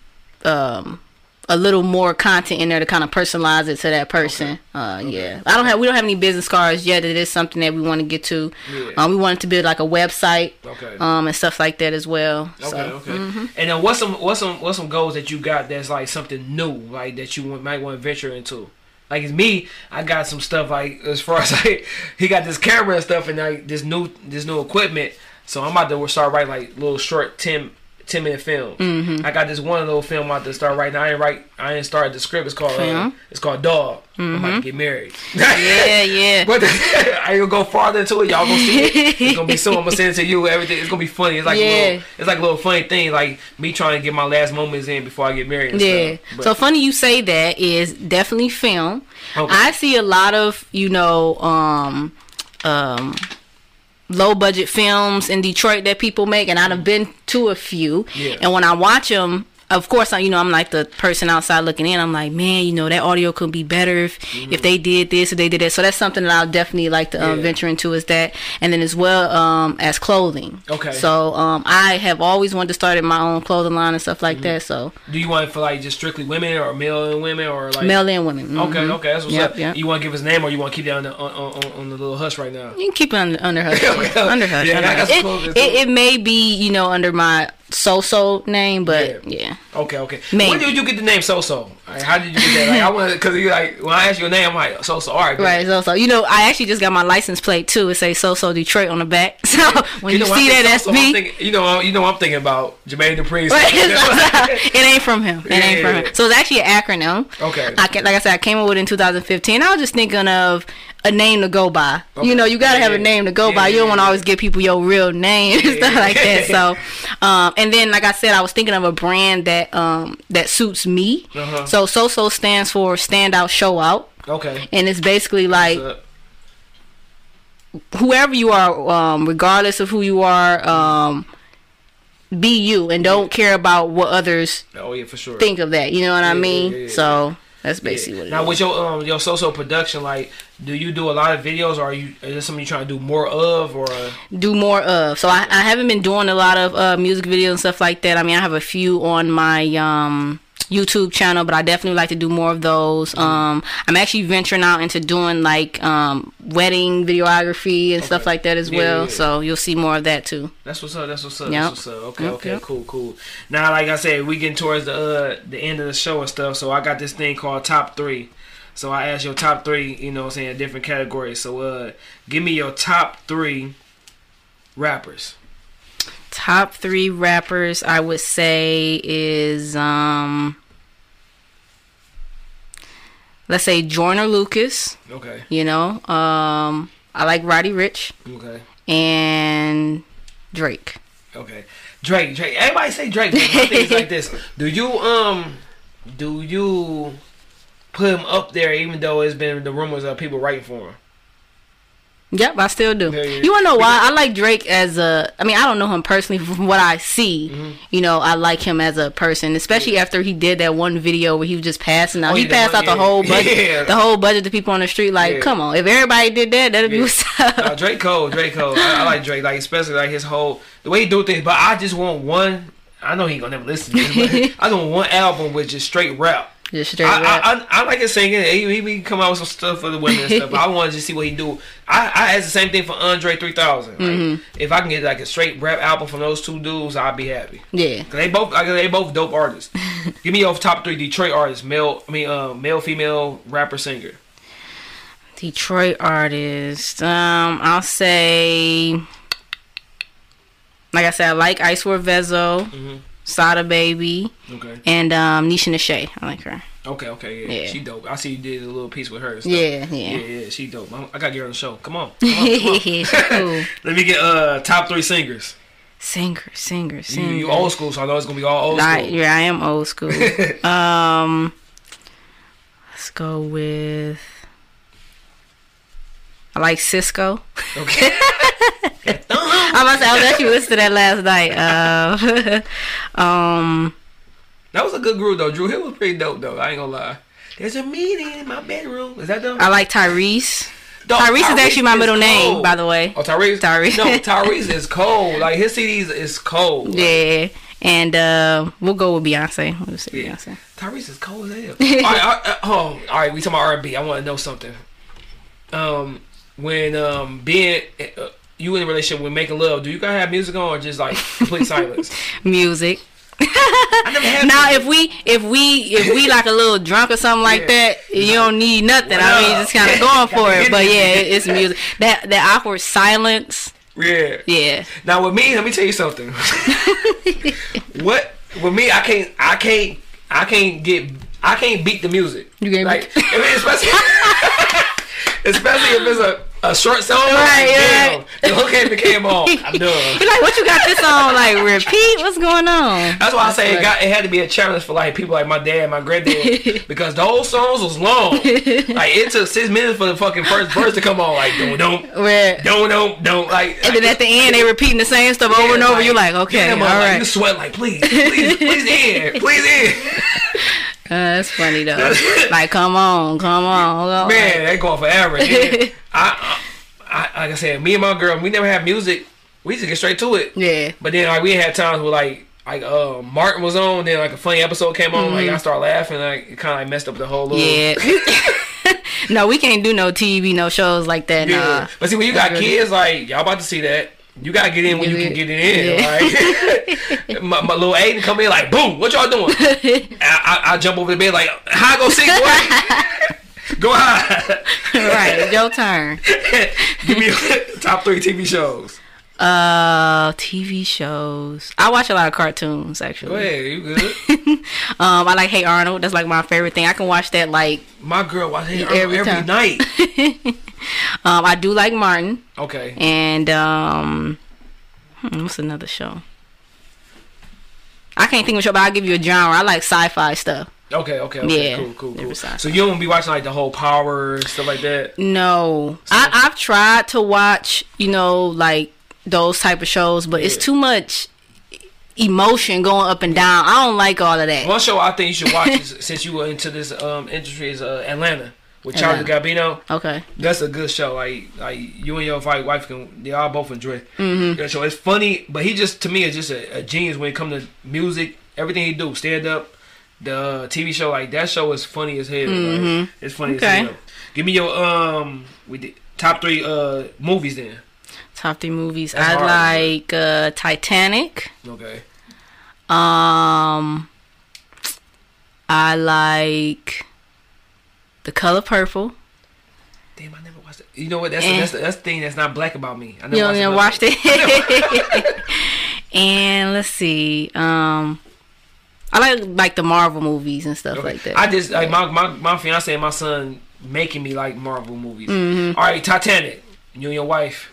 um a little more content in there to kind of personalize it to that person. Uh, yeah, I don't have we don't have any business cards yet. It is something that we want to get to. Yeah. Um, we wanted to build like a website, Okay. um, and stuff like that as well. Okay, so, okay. mm-hmm. And then what's some what's some what's some goals that you got that's like something new, like that you might want to venture into? Like it's me, I got some stuff like as far as like he got this camera and stuff and like this new this new equipment. So I'm about to start writing like little short 10, 10 minute film. Mm-hmm. I got this one little film out to start right now. I ain't write I ain't started the script. It's called uh, it's called Dog. I'm about to get married. Mm-hmm. yeah, yeah. But I ain't gonna go farther into it. Y'all gonna see it. It's gonna be soon. I'm gonna send it to you. Everything. It's gonna be funny. It's like Yeah. little, it's like a little funny thing. Like me trying to get my last moments in before I get married. And Yeah. So funny you say that is definitely film. Okay. I see a lot of, you know, um um low budget films in Detroit that people make and I've been to a few. Yeah. And when I watch them of course, I, you know, I'm like the person outside looking in. I'm like, man, you know, that audio could be better if, if they did this or they did that. So that's something that I'll definitely like to um, Mm-hmm. Yeah. venture into is that, and then as well um, as clothing. Okay. So um, I have always wanted to start in my own clothing line and stuff like Mm-hmm. that. So do you want it for like just strictly women or male and women or like male and women. Okay, Mhm. okay, that's what's Yep, up. yep. You want to give his name or you want to keep it on the on, on, on the little hush right now? You can keep it under, under hush. Okay. under hush. Yeah, under I got hush. It, it, it may be, you know, under my so-so name, but yeah. Okay, okay. Maybe. When did you get the name So So? How did you get that? Like, I want because you like when I ask your name, I'm like So So. All right, Right, so so you know, I actually just got my license plate too. It say so so Detroit on the back. So when you, know, see that, that's me. thinking- you know, you know, what I'm thinking about Jermaine Dupri. It ain't from him. It ain't from Yeah. him. So it's actually an acronym. Okay. I ca- like I said, I came up with it in 2015. I was just thinking of a name to go by. Okay. You know, you gotta Yeah, have a name to go Yeah, by. You don't want to yeah. always give people your real name and stuff like that. So, um, and then like I said, I was thinking of a brand that um that suits me. Uh-huh. So SoSo stands for Stand Out, Show Out, Okay. and it's basically like whoever you are, um, regardless of who you are, um, be you and don't care about what others oh yeah, for sure. think of that. You know what I Yeah, mean? yeah, yeah, so that's Yeah. basically what it now is. with your um your social production, like, do you do a lot of videos, or are you is this something you trying to do more of, or do more of. So I, I haven't been doing a lot of uh, music videos and stuff like that. I mean, I have a few on my um, YouTube channel, but I definitely like to do more of those. Um, I'm actually venturing out into doing like um, wedding videography and stuff like that as Yeah, well. yeah. So you'll see more of that too. That's what's up. That's what's up. Yep. That's what's up. Okay, Yep, okay, yep. cool, cool. Now, like I said, we getting towards the uh, the end of the show and stuff. So I got this thing called top three. So I asked your top three. You know, what I'm saying different categories. So uh, give me your top three rappers. Top three rappers I would say is um, let's say Joyner Lucas. Okay. You know, um, I like Roddy Ricch Okay. and Drake. Okay. Drake. Drake. Everybody say Drake. But my thing is like this. Do you um, do you put him up there even though it's been the rumors of people writing for him? Yep, I still do. Yeah, yeah. You wanna know why? I like Drake as a. I mean, I don't know him personally. From what I see, Mm-hmm. you know, I like him as a person, especially after he did that one video where he was just passing out. Oh, he yeah, passed one- out the yeah. whole budget, Yeah. the whole budget to people on the street. Like, Yeah. come on, if everybody did that, that'd be Yeah. what's up. Drake Cole, Drake Cole. I, I like Drake, like especially like his whole the way he do things. But I just want one. I know he ain't gonna never listen to this, I just want one album with just straight rap. Just straight I, rap. I, I, I like his singing. He, he be come out with some stuff for the women and stuff. But I want to see what he do. I, I asked the same thing for Andre 3000. Like, Mm-hmm. If I can get like a straight rap album from those two dudes, I'd be happy. yeah. 'Cause they both, like, they both dope artists. Give me your top three Detroit artists, male. I mean, uh, male, female, rapper, singer. Detroit artist. Um, I'll say, like I said, I like Icewear Vezzo, Mm-hmm. Sada Baby, Okay. and um, Nisha Nashay. I like her. Okay. Okay. Yeah. Yeah. She dope. I see you did a little piece with her. Yeah, Yeah, yeah. yeah, she dope. I'm- I gotta get her on the show. Come on. Come on, come on. Cool. Let me get uh top three singers. Singer, singer, You, singer. you old school, so I know it's gonna be all old school. Yeah, I am old school. um, let's go with. I like Sisqo. Okay. To say, I was actually listening to that last night. Uh, um, That was a good group though. Dru Hill was pretty dope though. I ain't gonna lie. There's a meeting in my bedroom. Is that them? I like Tyrese. Dog, Tyrese is actually my middle name, cold. by the way. Oh, Tyrese. Tyrese. No, Tyrese is cold. Like his CDs is cold. Yeah, and uh, we'll go with Beyonce. We'll say Yeah. Beyonce. Tyrese is cold as hell. all right, I, I, oh, all right. We talking about R&B. I want to know something. Um, when um being uh, you in a relationship with making love, do you gotta have music on or just like complete silence? Music. I never had. Now, music. if we if we if we like a little drunk or something like Yeah. that, you don't need nothing. What I mean, just kind of going for it. But it. yeah, it- it's music. That that awkward silence. yeah. Yeah. Now with me, let me tell you something. what with me, I can't, I can't, I can't get, I can't beat the music. You can't like, beat- I mean, especially, especially if it's a, a short song. Right, like, damn, right. the hook ain't came on. I'm done. You're like, what you got this on? Like repeat? What's going on? That's why I say it got it had to be a challenge for like people like my dad, my granddad, because the whole songs was long. Like it took six minutes for the fucking first verse to come on. Like don't don't Where don't don't don't like. and then at the end they repeating the same stuff over and over. You're like, okay, yeah, all like, right. you sweat like please, please, please in, please in. Uh, that's funny though. like, come on, come on. Man, that going forever. Yeah. I, I, like I said, me and my girl, we never had music. We just get straight to it. Yeah. But then like we had times where like like uh Martin was on, then like a funny episode came on, like I started laughing, like it kind of like messed up the whole little. Mm-hmm. Yeah. no, we can't do no TV, no shows like that. Yeah. Nah. But see, when you got kids, like y'all about to see that. You gotta get in when you can get it in. Like my, my little Aiden come in like, boom, what y'all doing? I, I, I jump over the bed like, how I go sing, boy? go high. right, it's your turn. Give me top three TV shows. Uh, TV shows. I watch a lot of cartoons actually. Go ahead, you good? Um, I like Hey Arnold. That's like my favorite thing. I can watch that like. My girl watches it Every every, night. Um, I do like Martin Okay. and um, hmm, what's another show? I can't think of a show, but I'll give you a genre. I like sci-fi stuff. Okay, okay, okay, Yeah, cool, cool, cool. So you don't be watching like the whole Power stuff like that. No, I, I've tried to watch, you know, like those type of shows, but it's too much emotion going up and down. I don't like all of that. One show I think you should watch is, since you were into this um industry is uh, Atlanta with Childish Gambino. Okay. That's a good show. Like like you and your wife can they all both enjoy mm-hmm. that show. It's funny, but he just to me is just a, a genius when it comes to music. Everything he do, stand up, the uh, TV show like that show is funny as hell. Like, it's funny Mm-hmm. Okay. as hell. Give me your um we did top three uh movies then. Top three movies. That's I hard. like uh, Titanic. Okay. Um, I like The Color Purple. Damn, I never watched it. You know what? That's Eh. that's that's the thing that's not black about me. I never You know, you watched watched it. it. and let's see. Um, I like like the Marvel movies and stuff Okay. like that. I just like my, my my fiance and my son making me like Marvel movies. Mm-hmm. All right, Titanic. You and your wife.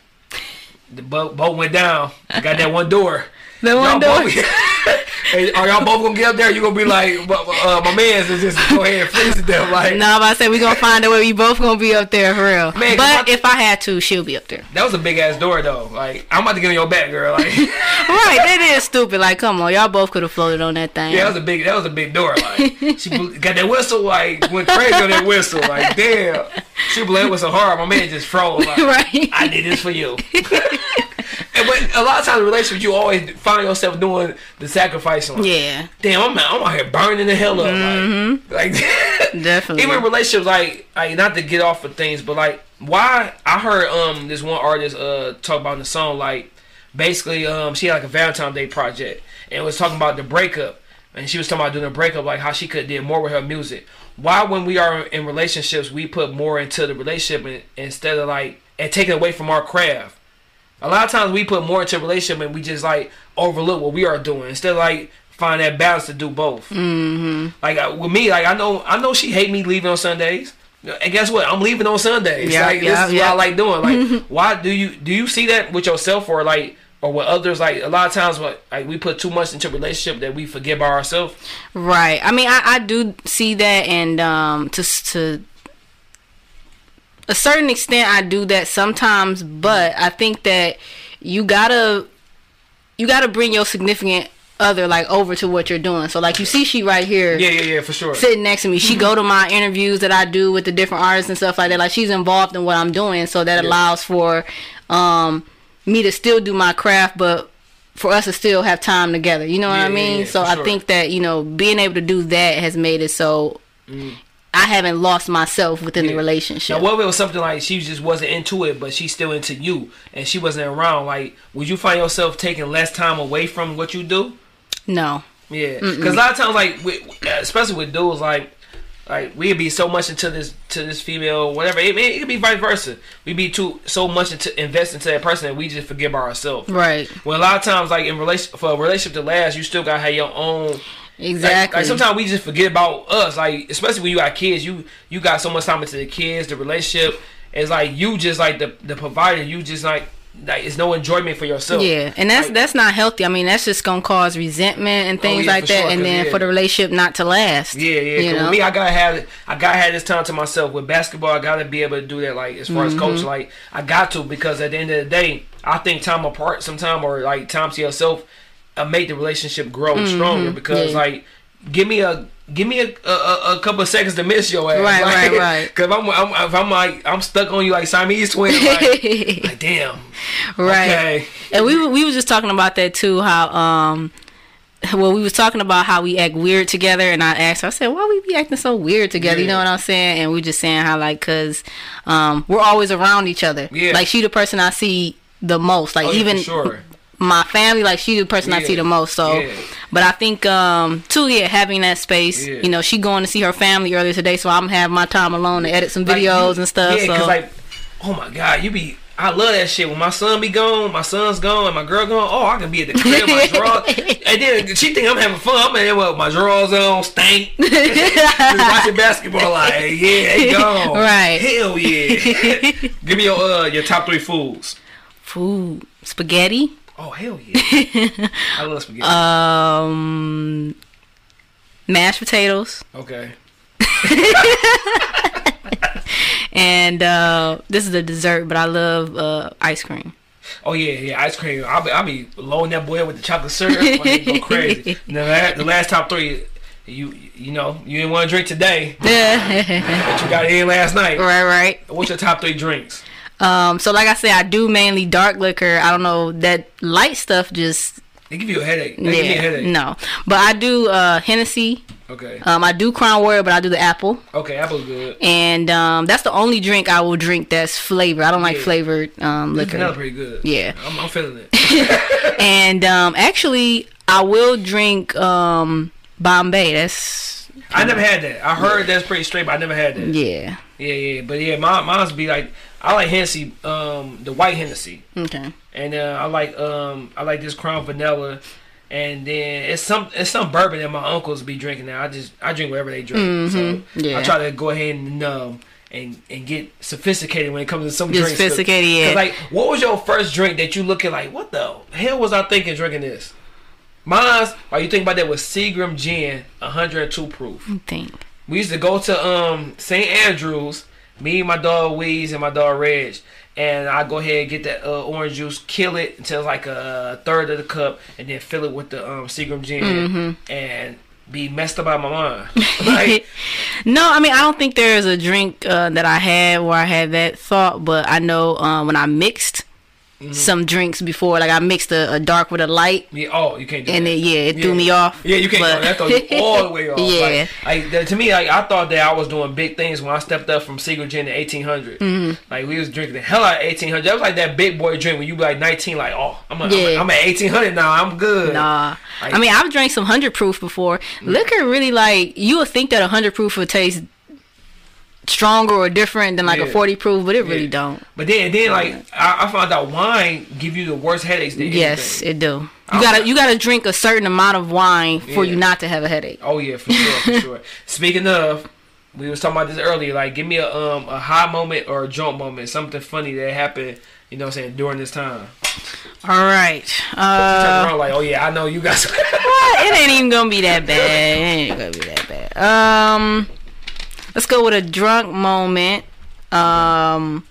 The boat boat went down. I got that one door. the Y'all one door. Hey, are y'all both gonna get up there? You gonna be like, uh, my man's is just go ahead and freeze it them. Like, No, I'm about to we gonna find a way. We both gonna be up there for real. Man, but I- if I had to, she'll be up there. that was a big ass door though. Like, I'm about to get on your back, girl. Like, right, that is stupid. Like, come on, y'all both could have floated on that thing. yeah, that was a big, that was a big door. Like, she got that whistle. Like, went crazy on that whistle. Like, damn, she blew it whistle hard. My man just froze. Like, right. I did this for you. And but a lot of times in relationships, you always find yourself doing the sacrificing. Like, yeah, Damn, I'm out, I'm out here burning the hell up. Like, like definitely. even in relationships, like, like not to get off of things, but like, why? I heard um this one artist uh talk about in the song like, basically um she had like a Valentine's Day project and was talking about the breakup, and she was talking about doing a breakup, like how she could did more with her music. Why, when we are in relationships, we put more into the relationship and, instead of like and taking away from our craft. A lot of times we put more into a relationship and we just like overlook what we are doing instead of like find that balance to do both. Mm-hmm. Like I- with me, like I know I know she hate me leaving on Sundays. And guess what? I'm leaving on Sundays. Yeah, like yeah, this is yeah. what I like doing. Like why do you do you see that with yourself or like or with others? Like a lot of times, what like we put too much into a relationship that we forget about ourselves. Right. I mean, I, I do see that, and um, to to a certain extent, I do that sometimes. But I think that you gotta you gotta bring your significant other like over to what you're doing. So like you see, she right here. Yeah, yeah, yeah, for sure. Sitting next to me, she go to my interviews that I do with the different artists and stuff like that. Like she's involved in what I'm doing, so that Yeah. allows for um, me to still do my craft, but for us to still have time together. You know what Yeah, I mean? yeah, so for I sure. think that you know being able to do that has made it so I haven't lost myself within the Mm. Relationship. Now, what if it was something like she just wasn't into it, but she's still into you, and she wasn't around? Like, would you find yourself taking less time away from what you do? no. Yeah, because a lot of times, like, with, especially with dudes, like, like we'd be so much into this to this female, whatever. It, it could be vice versa. We'd be too so much into invest into that person that we just forget about ourselves. Right. Well, a lot of times, like in relation for a relationship to last, you still gotta have your own. Like, Exactly. like sometimes we just forget about us. Like especially when you got kids, you you got so much time into the kids, the relationship. It's like you just like the the provider. You just like like it's no enjoyment for yourself. Yeah, and that's Like, that's not healthy. I mean, that's just gonna cause resentment and things yeah, like that, sure, and then yeah. for the relationship not to last. Yeah, yeah. You know? With me, I gotta have I gotta have this time to myself. With basketball, I gotta be able to do that. Like as far Mm-hmm. as coach, like I got to because at the end of the day, I think time apart sometime or like time to yourself uh, make the relationship grow stronger. Because Mm-hmm. Yeah. like, give me a. Give me a, a, a- couple of seconds to miss your ass, Right, like, right, right. Cause I'm, I'm if I'm like I'm stuck on you like Siamese twins, like, like damn, right. okay, And we were- we was just talking about that too. How um, well we was talking about how we act weird together, and I asked her, I said, why we be acting so weird together? You know what I'm saying? And we just saying how like, cause um, we're always around each other. Yeah. Like she the person I see the most. Like Oh, yeah, for even sure. My family, like she the person I see the most. So, Yeah. but I think um too, yeah, having that space. Yeah. You know, she going to see her family earlier today, so I'm having my time alone to edit some Like, videos you- and stuff. Yeah, so cause like, oh my god, you be. I love that shit. When my son be gone, my son's gone, and my girl gone. Oh, I can be at the crib, my drawers, and then she think I'm having fun. I'm in there with my drawers on, stank, just watching basketball. Like, yeah, they gone. Right. Hell yeah. Give me your uh your top three foods. food, spaghetti, Oh hell yeah. I love spaghetti. um, mashed potatoes, okay. and uh, this is a dessert, but I love uh, ice cream. Oh yeah, yeah, ice cream. I'll be, I'll be loading that boy with the chocolate syrup. Go crazy. And the, last, top three, you you know, you didn't want to drink today, but you got in last night. Right, right. What's your top three drinks? Um, so like I said, I do mainly dark liquor. I don't know that light stuff. Just They give you a headache. They me a yeah, headache. no. But I do uh, Hennessy. Okay. Um, I do Crown Royal, but I do the apple. Okay, apple's good. and um, that's the only drink I will drink that's flavored. I don't like Yeah. flavored um, liquor. pretty good. Yeah. I'm, I'm feeling it. And um, actually, I will drink um, Bombay. That's I never had that. I heard that's pretty straight, but I never had that. yeah. Yeah, yeah. But yeah, mine, mine's be like I like Hennessy, um, the white Hennessy. Okay. and uh, I like um I like this Crown Vanilla, and then it's some it's some bourbon that my uncles be drinking now. I just I drink whatever they drink, so Mm-hmm. yeah. I try to go ahead and um and and get sophisticated when it comes to some Get drinks. sophisticated, yeah. Like, what was your first drink that you look at like, what the hell was I thinking drinking this? Mine's, Are you think about that, was Seagram Gin, 102 proof. Think. We used to go to um St. Andrews, me, my dog Weeze, and my dog Reg. And I go ahead and get that uh, orange juice, kill it until like a third of the cup, and then fill it with the um, Seagram gin, Mm-hmm. and be messed up out my mind. like, no, I mean I don't think there is a drink uh, that I had where I had that thought, but I know um, when I mixed Mm-hmm. some drinks before, like I mixed a, a dark with a light, yeah, oh, you can't do and that. it yeah it threw me off. Yeah, you can't but- That throws you all the way off. Yeah. Like, like that- to me, like I thought that I was doing big things when I stepped up from Seagram Gin to eighteen Mm-hmm. Like we was drinking the hell out of eighteen hundred. That was like that big boy drink when you be like nineteen. Like oh, I'm, a, Yeah. I'm, I'm at eighteen hundred now. I'm good. Nah, Like- I mean I've drank some hundred proof before. Liquor really like you would think that a hundred proof would taste stronger or different than like Yeah. a forty proof, but it really don't. But then, then like I, I found out wine give you the worst headaches. Yes, anything. it do. You gotta you gotta drink a certain amount of wine for Yeah. you not to have a headache. Oh yeah, for sure, for sure. Speaking of, we was talking about this earlier. Like, give me a um a high moment or a jump moment, something funny that happened. You know, what I'm saying during this time. All right. Turn Uh, around like, oh yeah, I know you guys. it ain't even gonna be that bad. It ain't gonna be that bad. Um, let's go with a drunk moment. Um,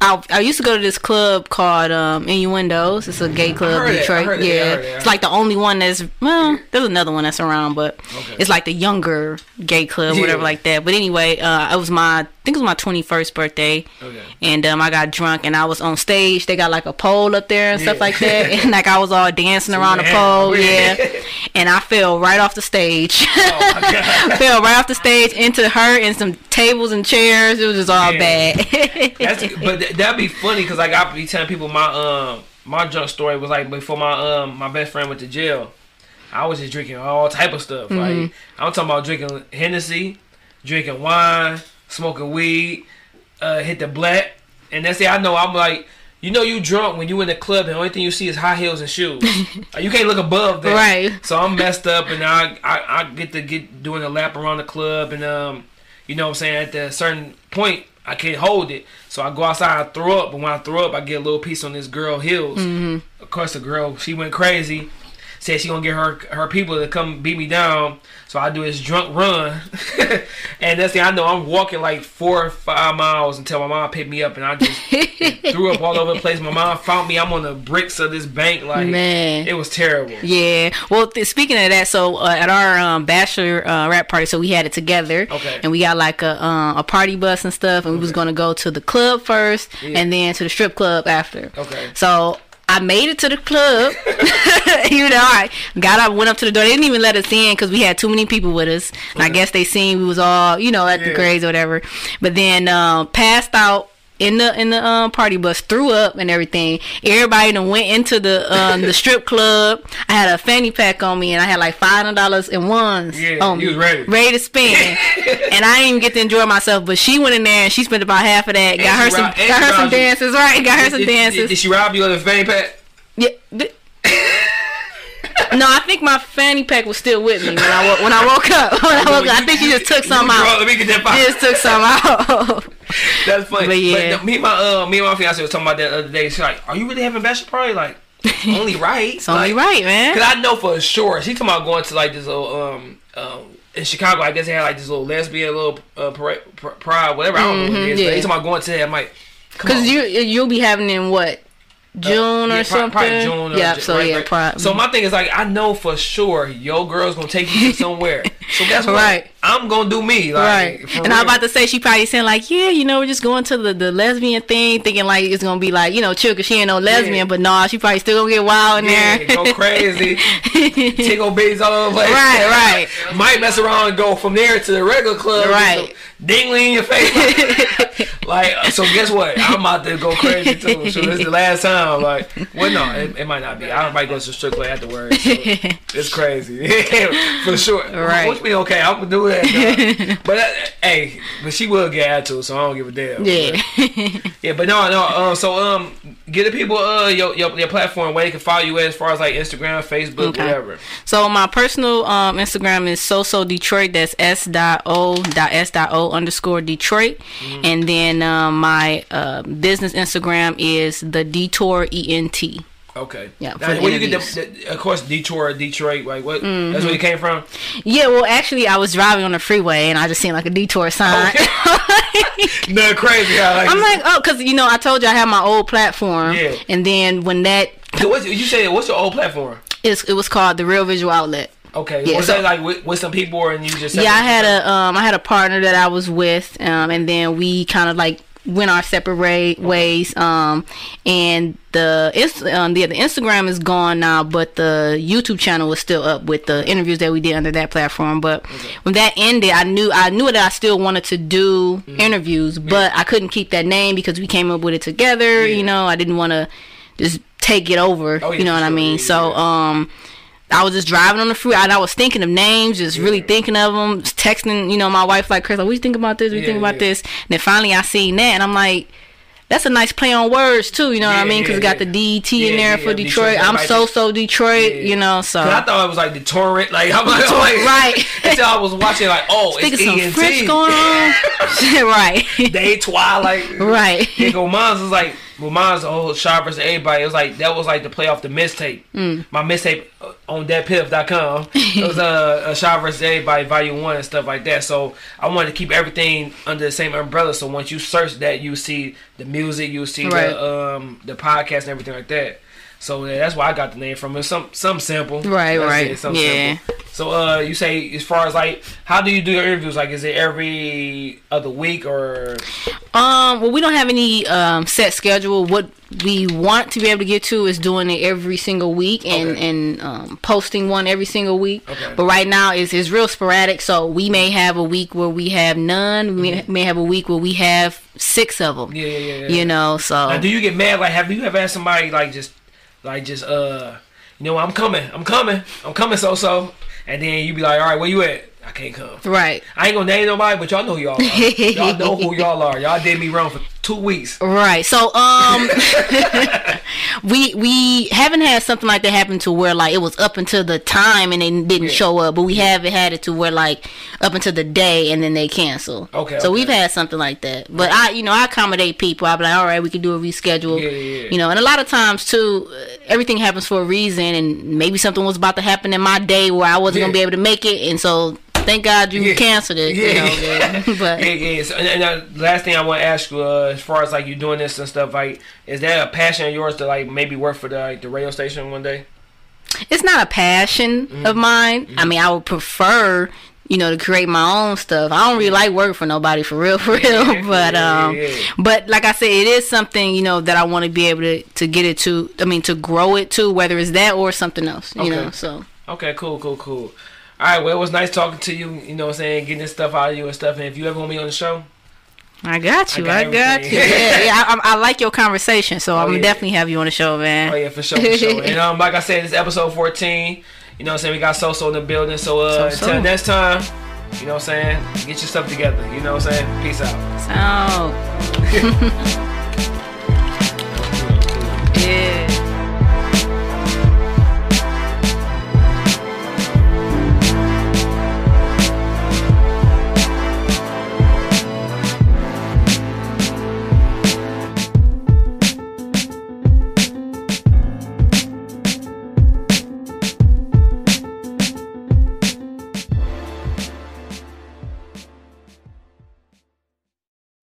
I I used to go to this club called um, Innuendos. It's a gay club in it, Detroit. it, yeah, heard it, it's like the only one that's well. There's another one that's around, but Okay. it's like the younger gay club, Yeah. whatever like that. But anyway, uh, it was my I think it was my 21st birthday. Okay. And um, I got drunk and I was on stage. They got like a pole up there and stuff like that. And like I was all dancing around the pole. yeah. Yeah. And I fell right off the stage. Oh my god. fell right off the stage into her and some tables and chairs. It was just all Yeah. bad. That's but th- that'd be funny because like I be telling people my um my drunk story was like before my um my best friend went to jail. I was just drinking all type of stuff. Mm-hmm. Like I'm talking about drinking Hennessy, drinking wine, smoking weed, uh, hit the black, and that's it. I know I'm like. You know you drunk when you in the club and the only thing you see is high heels and shoes. You can't look above that. Right. So I'm messed up and I, I I get to get doing a lap around the club and um you know what I'm saying at a certain point I can't hold it. So I go outside I throw up, but when I throw up I get a little piece on this girl heels. Mm-hmm. Of course the girl she went crazy. Said she gonna get her her people to come beat me down. So I do this drunk run, and that's the I know I'm walking like four or five miles until my mom picked me up, and I just threw up all over the place. My mom found me. I'm on the bricks of this bank, like Man. it was terrible. Yeah. Well, th- speaking of that, so uh, at our um, bachelor uh, rap party, so we had it together. Okay. And we got like a uh, a party bus and stuff, and we was gonna go to the club first, Yeah. and then to the strip club after. Okay. So. I made it to the club. you know, I got up, went up to the door. They didn't even let us in because we had too many people with us. And I guess they seen we was all, you know, at the Yeah. grades or whatever. But then um, passed out in the in the um, party bus, threw up and everything. Everybody then went into the um, the strip club. I had a fanny pack on me and I had like five hundred dollars in ones Yeah, on me, was ready. ready to spend. and I didn't even get to enjoy myself. But she went in there and she spent about half of that. Got And her some got her some you. dances, right? Got her some Did- did- dances. Did, she rob you of the fanny pack? Yeah. th- no, I think my fanny pack was still with me when I when I woke up. When I woke up, I think she just took some out. Let me get that She just took some out. That's funny. But yeah. the- me and my uh, me and my fiance was talking about that the other day. She's like, "Are you really having bachelor party?" Like, only right. it's only right, man. Cause I know for sure. She talking about going to like this little um um in Chicago. I guess they had like this little lesbian little uh, parade, pr- pride, whatever. I don't know what it is. Mhm, But yeah. they talking about going to that. I'm like, come Because you you'll be having in what June Yeah, or something. Probably June. Or yeah. So right, yeah, right. pro- So my thing is like I know for sure your girl's gonna take you to somewhere. so guess what? Right. I'm gonna do me. Like, Right, and I'm about to say she probably saying like, yeah, you know, we're just going to the, the lesbian thing, thinking like it's gonna be like, you know, chill because she ain't no lesbian, Yeah. but nah, she probably still gonna get wild in Yeah, there. go crazy. Tickle beads all over the place. Right, Right, Might mess around and go from there to the regular club. Right. Dingling in your face. like, uh, so guess what? I'm about to go crazy too. So this is the last time. Like, well, no, it, it might not be. I might go to the strip club afterwards. So it's crazy. For sure. Right. Which mean, okay, I'm to do that. but, uh, hey, but she will get attitude, so I don't give a damn. yeah. Yeah, but no, no. Um, so um, get the people uh your, your your platform where they can follow you as far as like Instagram, Facebook, Okay. whatever. So my personal um, Instagram is so so Detroit. That's s dot o dot s dot o underscore Detroit, Mm-hmm. and then um, my uh, business Instagram is the Detour ENT. Okay. Yeah, Now, where you get the, of course Detroit, Detroit, like what? Mm-hmm. That's where you came from. Yeah, well, actually, I was driving on the freeway and I just seen like a detour sign. No, crazy. How, like, I'm like, oh, because you know, I told you I had my old platform, Yeah. and then when that So what's, you say what's your old platform? is, it was called the Real Visual Outlet. Okay. Yeah, was so- that like with, with some people and you just? Yeah, I had a um, I had a partner that I was with, um, and then we kind of like went our separate ways. Um, and the it's um, the the Instagram is gone now, but the YouTube channel is still up with the interviews that we did under that platform. But when that ended, I knew I knew that I still wanted to do Mm-hmm. interviews, but I couldn't keep that name because we came up with it together. Yeah. You know, I didn't want to just take it over. Oh, yeah, you know for what I mean? Yeah, so yeah. um. I was just driving on the freeway and I was thinking of names, just really thinking of them, texting, you know, my wife like, Chris, like, what you think about this? What you Yeah, think about yeah. this? And then finally I seen that and I'm like, that's a nice play on words too, you know what I mean? Because yeah, it got yeah. the DT in there yeah, for Detroit, Detroit. I'm so so Detroit, Yeah. you know. So I thought it was like Detroit. Like I'm like, like Right. Until I was watching, like, oh, thinking it's some ENT. French going on, right? Day Twilight. right. Yeah, go mine's was like well mine's the whole shot versus everybody. It was like that was like the play off the mistape. Mm. My mistape uh, on DatPiff.com. It was uh, a shot versus everybody volume one and stuff like that. So I wanted to keep everything under the same umbrella. So once you search that, you see the music, you see Right. the um the podcast and everything like that. So yeah, that's why I got the name from. it. some some simple. Right, That's right. it, Yeah. simple. So uh, you say as far as like, how do you do your interviews? Like, is it every other week or? Um, well, we don't have any um, set schedule. What we want to be able to get to is doing it every single week and Okay. and um, posting one every single week. Okay. But right now it's it's real sporadic. So we may have a week where we have none. We may, may have a week where we have six of them. Mm-hmm. Yeah, yeah, yeah. yeah. You know, so Now, do you get mad? Like, have you ever had somebody like just, like just uh, you know, I'm coming, I'm coming, I'm coming, so so, and then you be like, all right, where you at? I can't come. right, I ain't gonna name nobody, but y'all know who y'all are. y'all know who y'all are. Y'all did me wrong for two weeks. right. So um, we we haven't had something like that happen to where like it was up until the time and they didn't Yeah. show up, but we haven't had it to where like up until the day and then they cancel. Okay, So okay. we've had something like that, but I you know I accommodate people. I be like, all right, we can do a reschedule. Yeah, yeah, yeah. You know, and a lot of times too, everything happens for a reason, and maybe something was about to happen in my day where I wasn't Yeah. gonna be able to make it, and so thank God you Yeah. canceled it. Yeah, you know, yeah. but Yeah, yeah. So, and, and uh, last thing I want to ask you, uh, as far as like you doing this and stuff, like, is that a passion of yours to like maybe work for the like, the radio station one day? it's not a passion Mm-hmm. of mine. I mean, I would prefer, you know, to create my own stuff. I don't really like working for nobody for real, for real. But yeah, um, yeah. but like I said, it is something you know that I want to be able to to get it to. I mean, to grow it to, whether it's that or something else. You Okay. know, so Okay, cool, cool, cool. All right, well, it was nice talking to you. You know what I'm saying? Getting this stuff out of you and stuff. And if you ever want me on the show, I got you. I I got got, you. Yeah, yeah. I, I, like your conversation, so I'm Oh, yeah. gonna definitely have you on the show, man. Oh yeah, for sure, for sure. and um, like I said, it's episode fourteen. You know what I'm saying? We got So So in the building. So uh So-So. until next time, you know what I'm saying? Get your stuff together. You know what I'm saying? Peace out. So, yeah.